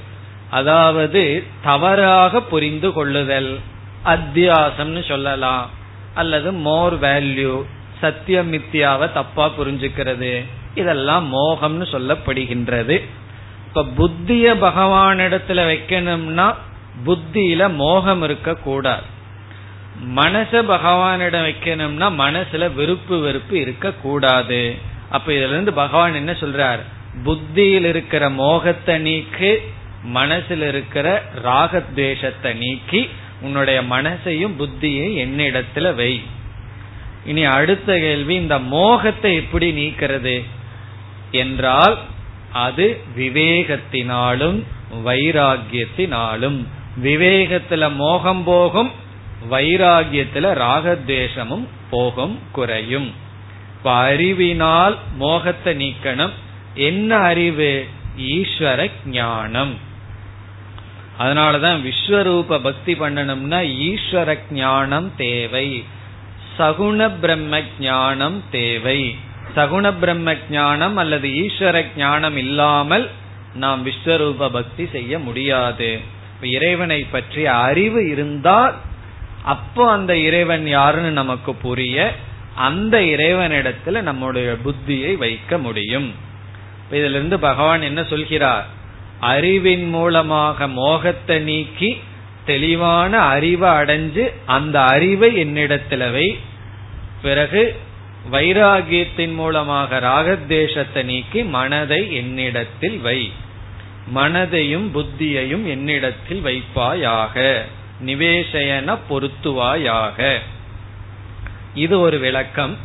அதாவது தவறாக புரிந்து கொள்ளுதல் அத்தியாசம்னு சொல்லலாம். அல்லது மோர் வேல்யூ சத்தியம் மித்தியாவை தப்பா புரிஞ்சுக்கிறது. இதெல்லாம் மோகம்னு சொல்லப்படுகின்றது. இப்ப புத்திய பகவானிடத்துல வைக்கணும்னா புத்தியில மோகம் இருக்க கூடாது. மனச பகவானிடம் வைக்கணும்னா மனசுல வெறுப்பு வெறுப்பு இருக்க கூடாது. அப்ப இதுல இருந்து பகவான் என்ன சொல்றார்? புத்தியில் இருக்கிற மோகத்தை நீக்கு மனசில் இருக்கிற ராகத்வேஷத்தை நீக்கி உன்னுடைய மனசையும் புத்தியையும் என்னிடத்துல வை. இனி அடுத்த கேள்வி இந்த மோகத்தை எப்படி நீக்கிறது? என்றால் அது விவேகத்தினாலும் வைராகியத்தினாலும் விவேகத்துல மோகம் போகும் வைராகியத்துல ராகத்வேஷமும் போகும் குறையும். இப்ப அறிவினால் மோகத்தை நீக்கணும். என்ன அறிவு? ஈஸ்வர ஞானம். அதனாலதான் விஸ்வரூப பக்தி பண்ணணும்னா ஈஸ்வர ஞானம் தேவை. சகுண பிரம்ம ஞானம் தேவை. சகுண பிரம்ம ஞானம் அல்லது ஈஸ்வர ஞானம் இல்லாமல் நாம் விஸ்வரூப பக்தி செய்ய முடியாது. இறைவனை பற்றிய அறிவு இருந்தால் அப்போ அந்த இறைவன் யாருன்னு நமக்கு புரிய அந்த இறைவனிடத்துல நம்முடைய புத்தியை வைக்க முடியும். இதுல இருந்து பகவான் என்ன சொல்கிறார்? அறிவின் மூலமாக மோகத்தை நீக்கி தெளிவான அறிவை அடைஞ்சு அந்த அறிவை என்னிடத்துல வை. பிறகு வைராகியத்தின் மூலமாக ராகத்வேஷத்தை நீக்கி மனதை என்னிடத்தில் வை. மனதையும் புத்தியையும் என்னிடத்தில் வைப்பாயாக. நிவேசயன பொருத்துவாயாக. இது ஒரு விளக்கம்.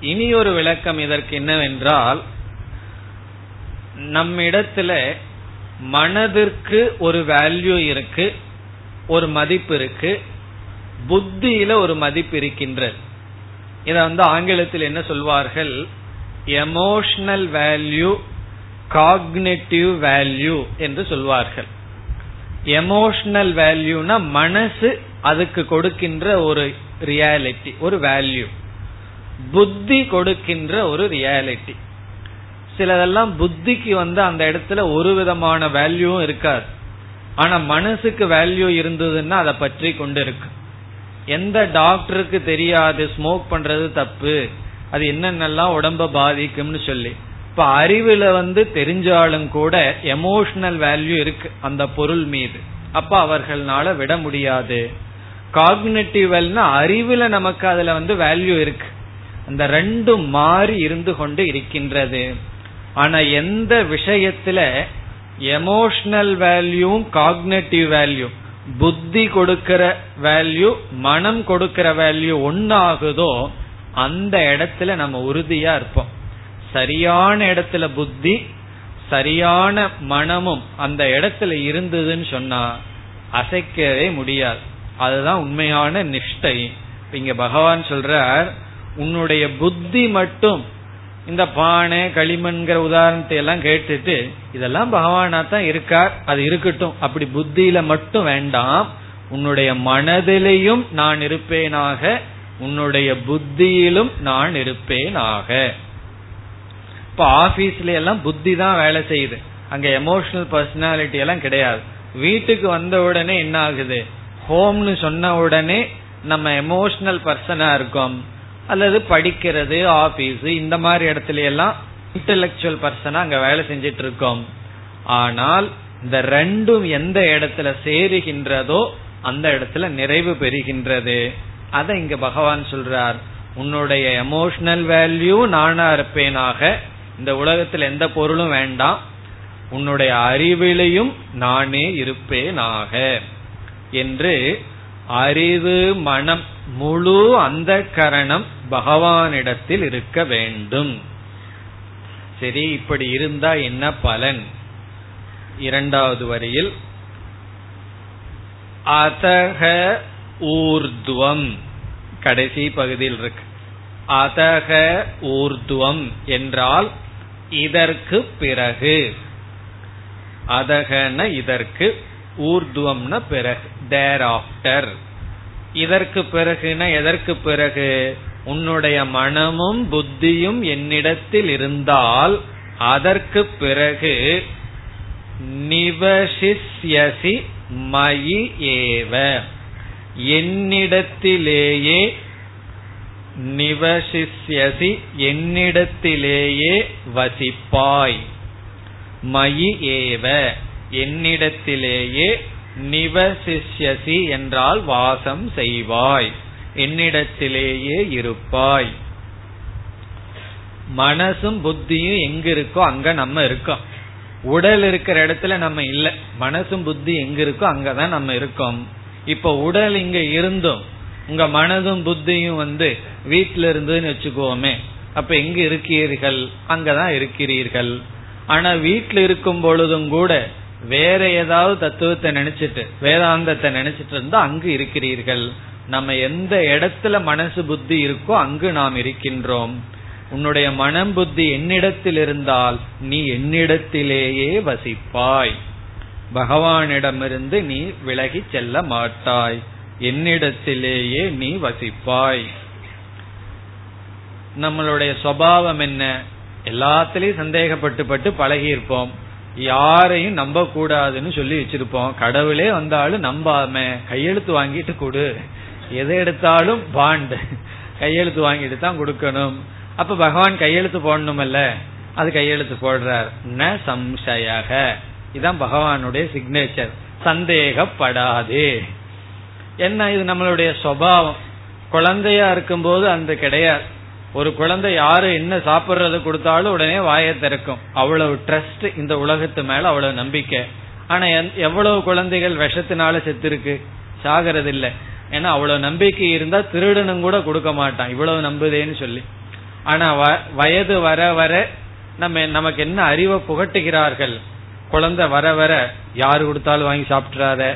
இனி ஒரு விளக்கம் இதற்கு என்னவென்றால் நம்மிடத்துல மனதிற்கு ஒரு வேல்யூ இருக்கு ஒரு மதிப்பு இருக்கு புத்தியில ஒரு மதிப்பு இருக்கின்றது. இத வந்து ஆங்கிலத்தில் என்ன சொல்வார்கள்? எமோஷனல் வேல்யூ காக்னேட்டிவ் வேல்யூ என்று சொல்வார்கள். எமோஷனல் வேல்யூனா மனசு அதுக்கு கொடுக்கின்ற ஒரு ரியாலிட்டி ஒரு வேல்யூ புத்தி கொடுக்கின்ற ஒரு ரியாலிட்டி சிலதெல்லாம் புத்திக்கு வந்து அந்த இடத்துல ஒரு விதமான வேல்யூவும் இருக்காது. ஆனா மனசுக்கு வேல்யூ இருந்ததுன்னா அதை பற்றி கொண்டு இருக்கு எந்த டாக்டருக்கு தெரியாது ஸ்மோக் பண்றது தப்பு. அது என்னென்னலாம் உடம்ப பாதிக்கும்னு சொல்லி. இப்ப அறிவுல வந்து தெரிஞ்சாலும் கூட எமோஷனல் வேல்யூ இருக்கு அந்த பொருள் மீது. அப்ப அவர்களால விட முடியாது. காக்னேட்டிவ்னா அறிவுல நமக்கு அதுல வந்து வேல்யூ இருக்கு. அந்த ரெண்டும் மாறி இருந்து கொண்டு இருக்கின்றது. ஆனா எந்த விஷயத்துல எமோஷனல் வேல்யூ காக்னேட்டிவ் வேல்யூ புத்தி கொடுக்கிற வேல்யூ மனம் கொடுக்கிற வேல்யூ ஒன்னாகுதோ அந்த இடத்துல நம்ம உறுதியா இருப்போம். சரியான இடத்துல புத்தி சரியான மனமும் அந்த இடத்துல இருந்ததுன்னு சொன்னா அசைக்கவே முடியாது. அதுதான் உண்மையான நிஷ்டை. இங்க பகவான் சொல்றார் உன்னுடைய புத்தி மட்டும் இந்த பானை களிமண்கிற உதாரணத்தை எல்லாம் கேட்டுட்டு இதெல்லாம் பகவானா தான் இருக்கார் அது இருக்கட்டும். அப்படி புத்தியில மட்டும் வேண்டாம். உன்னுடைய மனதிலையும் நான் இருப்பேனாக உன்னுடைய புத்தியிலும் நான் இருப்பேனாக. இப்ப ஆபீஸ்ல எல்லாம் புத்தி தான் வேலை செய்யுது. அங்க எமோஷனல் பர்சனாலிட்டி எல்லாம் கிடையாது. வீட்டுக்கு வந்த உடனே என்ன ஆகுது? ஹோம்னு சொன்ன உடனே நம்ம எமோஷனல் பர்சனா இருக்கோம். அல்லது படிக்கிறது ஆபீஸ் இந்த மாதிரி இடத்துல எல்லாம் இன்டலெக்சுவல் பர்சனா அங்க வேலை செஞ்சிட்டு இருக்கோம் ஆனால் இந்த ரெண்டும் எந்த இடத்துல சேருகின்றதோ அந்த இடத்துல நிறைவு பெறுகின்றது. அதை இங்க பகவான் சொல்றார். உன்னுடைய எமோஷனல் வேல்யூ நானா இருப்பேனாக இந்த உலகத்தில் எந்த பொருளும் வேண்டாம். உன்னுடைய அறிவிலையும் நானே இருப்பேனாக. என்று அறிவு மனம் முழு அந்த கரணம் பகவானிடத்தில் இருக்க வேண்டும். சரி இப்படி இருந்தா என்ன பலன்? இரண்டாவது வரியில் அதக ஊர்துவம். கடைசி பகுதியில் இருக்கு. அதக ஊர்துவம் என்றால் இதற்கு பிறகு. அதகன இதற்கு ஊர்துவம்ன பிறகு. தேர் ஆஃப்டர் இதற்கு பிறகுனா எதற்கு பிறகு? உன்னுடைய மனமும் புத்தியும் என்னிடத்தில் இருந்தால் அதற்கு பிறகு நிவசிஷ்யசி மயி ஏவ. என்னிடத்திலேயே நிவசிஷ்யசி என்னிடத்திலேயே வசிப்பாய். மயி ஏவ என்னிடத்திலேயே நிவசிஷ்யசி என்றால் வாசம் செய்வாய். என்னிடத்திலேயே இருப்பாய். மனசும் புத்தியும் எங்க இருக்கோ அங்க நம்ம இருக்கோம். உடல் இருக்கிற இடத்துல நம்ம இல்ல. மனசும் புத்தி எங்க இருக்கோ அங்கதான் நம்ம இருக்கோம். இப்ப உடல் இங்க இருந்தும் உங்க மனதும் புத்தியும் வந்து வீட்டில இருந்துன்னு வச்சுக்கோமே. அப்ப எங்க இருக்கிறீர்கள் அங்கதான் இருக்கிறீர்கள். ஆனா வீட்டில் இருக்கும் பொழுதும் கூட வேற ஏதாவது தத்துவத்தை நினைச்சிட்டு வேதாந்தத்தை நினைச்சிட்டு இருந்தா அங்கு இருக்கிறீர்கள். நம்ம எந்த இடத்துல மனசு புத்தி இருக்கோ அங்கு நாம் இருக்கின்றோம். உன்னுடைய மனம் புத்தி என்னிடத்தில் இருந்தால் நீ என்னிடத்திலேயே வசிப்பாய். பகவானிடமிருந்து நீ விலகி செல்ல மாட்டாய். என்னிடத்திலேயே நீ வசிப்பாய். நம்மளுடைய சுவாவம் என்ன? எல்லாத்திலையும் சந்தேகப்பட்டு பட்டு பழகி இருப்போம் யாரையும் நம்ப கூடாதுன்னு சொல்லி வச்சிருப்போம். கடவுளே வந்தாலும் நம்பாம கையெழுத்து வாங்கிட்டு கொடு. எதை எடுத்தாலும் பாண்ட் கையெழுத்து வாங்கிட்டு தான் கொடுக்கணும். அப்ப பகவான் கையெழுத்து போடணுமல்ல? அது கையெழுத்து போடுறார். ந சம்சயக. இதான் பகவானுடைய சிக்னேச்சர் சந்தேகப்படாதே. என்ன இது நம்மளுடைய சுவாவம் குழந்தையா இருக்கும்போது அந்த கிடையாது. ஒரு குழந்தை யாரு என்ன சாப்பிடுறது கொடுத்தாலும் உடனே வாயை திறக்கும். அவ்வளவு ட்ரஸ்ட் இந்த உலகத்து மேல அவ்வளவு நம்பிக்கை. ஆனா எவ்வளவு குழந்தைகள் விஷத்தினால செத்து இருக்கு சாகிறது இல்லை ஏன்னா அவ்வளவு நம்பிக்கை இருந்தா திருடனும் கூட கொடுக்க மாட்டான். இவ்வளவு நம்புதேன்னு சொல்லி. ஆனா வயது வர வர நம்ம நமக்கு என்ன அறிவை புகட்டுகிறார்கள்? குழந்தை வர வர யாரு கொடுத்தாலும் வாங்கி சாப்பிட்டுறாத.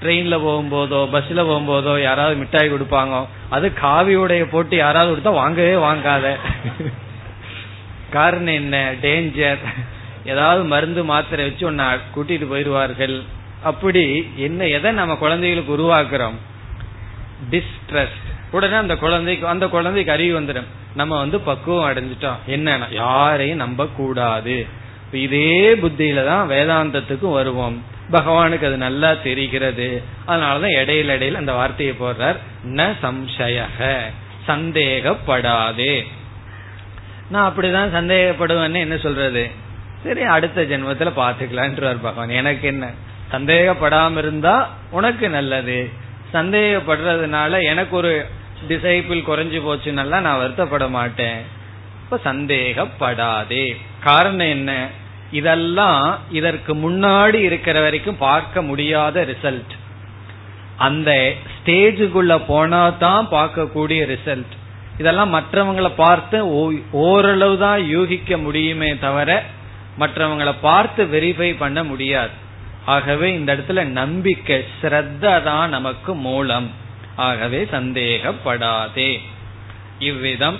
ட்ரெயின்ல போகும்போதோ பஸ்ல போகும்போதோ யாராவது மிட்டாய் கொடுப்பாங்க அது காவியுடைய போட்டு யாராவது கொடுத்தா வாங்கவே வாங்காத. காரணம் என்ன? டேஞ்சர் ஏதாவது மருந்து மாத்திரை வச்சு உன்னை கூட்டிட்டு போயிடுவார்கள். அப்படி என்ன எதை நம்ம குழந்தைகளுக்கு உருவாக்குறோம்? டிஸ்ட்ரஸ்ட் உடனே அந்த குழந்தைக்கு அந்த குழந்தைக்கு அறிவு வந்துடும். நம்ம வந்து பக்குவம் அடைஞ்சிட்டோம். என்னன்னா யாரையும் நம்ப கூடாது இதே புத்தியில தான் வேதாந்தத்துக்கும் வருவோம். பகவானுக்கு அது நல்லா தெரிகிறது. அதனாலதான் இடையில இடையில அந்த வார்த்தையை போடுறார் ந சம்சயக சந்தேகப்படாதே. நான் அப்படிதான் சந்தேகப்படுவேன்னு என்ன சொல்றது? சரி அடுத்த ஜென்மத்துல பாத்துக்கலான்றார் பகவான். எனக்கு என்ன? சந்தேகப்படாம இருந்தா உனக்கு நல்லது. சந்தேகப்படுறதுனால எனக்கு ஒரு டிசைபிள் குறைஞ்சு போச்சுன்னெல்லாம் நான் வருத்தப்பட மாட்டேன். இப்ப சந்தேகப்படாதே. காரணம் என்ன? இதெல்லாம் இதற்கு முன்னாடி இருக்கிற வரைக்கும் பார்க்க முடியாத ரிசல்ட். அந்த ஸ்டேஜுக்குள்ள போனா தான் பார்க்கக்கூடிய ரிசல்ட். இதெல்லாம் மற்றவங்களை பார்த்து ஓரளவு தான் யூகிக்க முடியுமே தவிர மற்றவங்களை பார்த்து வெரிஃபை பண்ண முடியாது. ஆகவே இந்த இடத்துல நம்பிக்கை ஸ்ரத்த தான் நமக்கு மூலம். ஆகவே சந்தேகப்படாதே. இவ்விதம்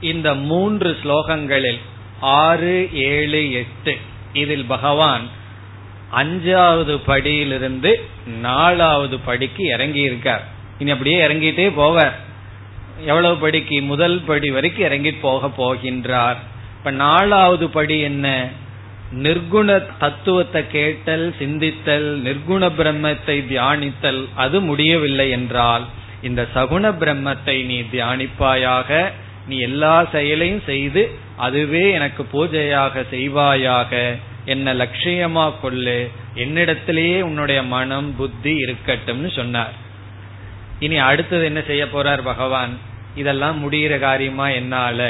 இந்த மூன்று ஸ்லோகங்களில் ஆறு ஏழு எட்டு. இதில் பகவான் அஞ்சாவது படியிலிருந்து நாலாவது படிக்கு இறங்கி இருக்கார் இனி அப்படியே இறங்கிட்டே போவார். எவ்வளவு படிக்கு? முதல் படி வரைக்கும் இறங்கி போக போகின்றார். இப்ப நாலாவது படி என்ன? நிர்குண தத்துவத்தை கேட்டல் சிந்தித்தல் நிர்குண பிரம்மத்தை தியானித்தல் அது முடியவில்லை என்றால் இந்த சகுண பிரம்மத்தை நீ தியானிப்பாயாக நீ எல்லா செயலையும் செய்து அதுவே எனக்கு பூஜையாக செய்வாயாக என்ன லட்சியமா கொள்ளு என்னிடத்திலேயே உன்னுடைய மனம் புத்தி இருக்கட்டும்னு சொன்னார். இனி அடுத்தது என்ன செய்ய போறார் பகவான்? இதெல்லாம் முடிகிற காரியமா என்னால?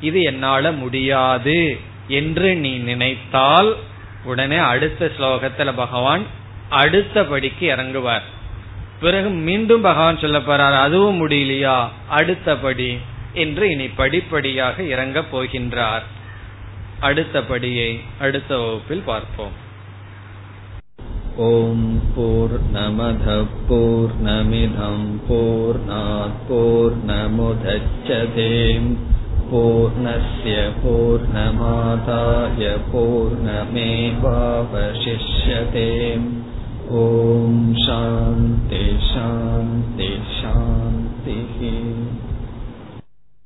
இது என்னால முடியாது என்று நீ நினைத்தால் உடனே அடுத்த ஸ்லோகத்துல பகவான் அடுத்தபடிக்கு இறங்குவார். பிறகு மீண்டும் பகவான் சொல்ல போறார் அதுவும் முடியலையா? அடுத்தபடி என்று இனி படிப்படியாக இறங்கப் போகின்றார். அடுத்தபடியை அடுத்த வகுப்பில் பார்ப்போம். ஓம் போர் நமத போர் நமிதம் போர் போர் நமுதச்சதேம் பூர்ணய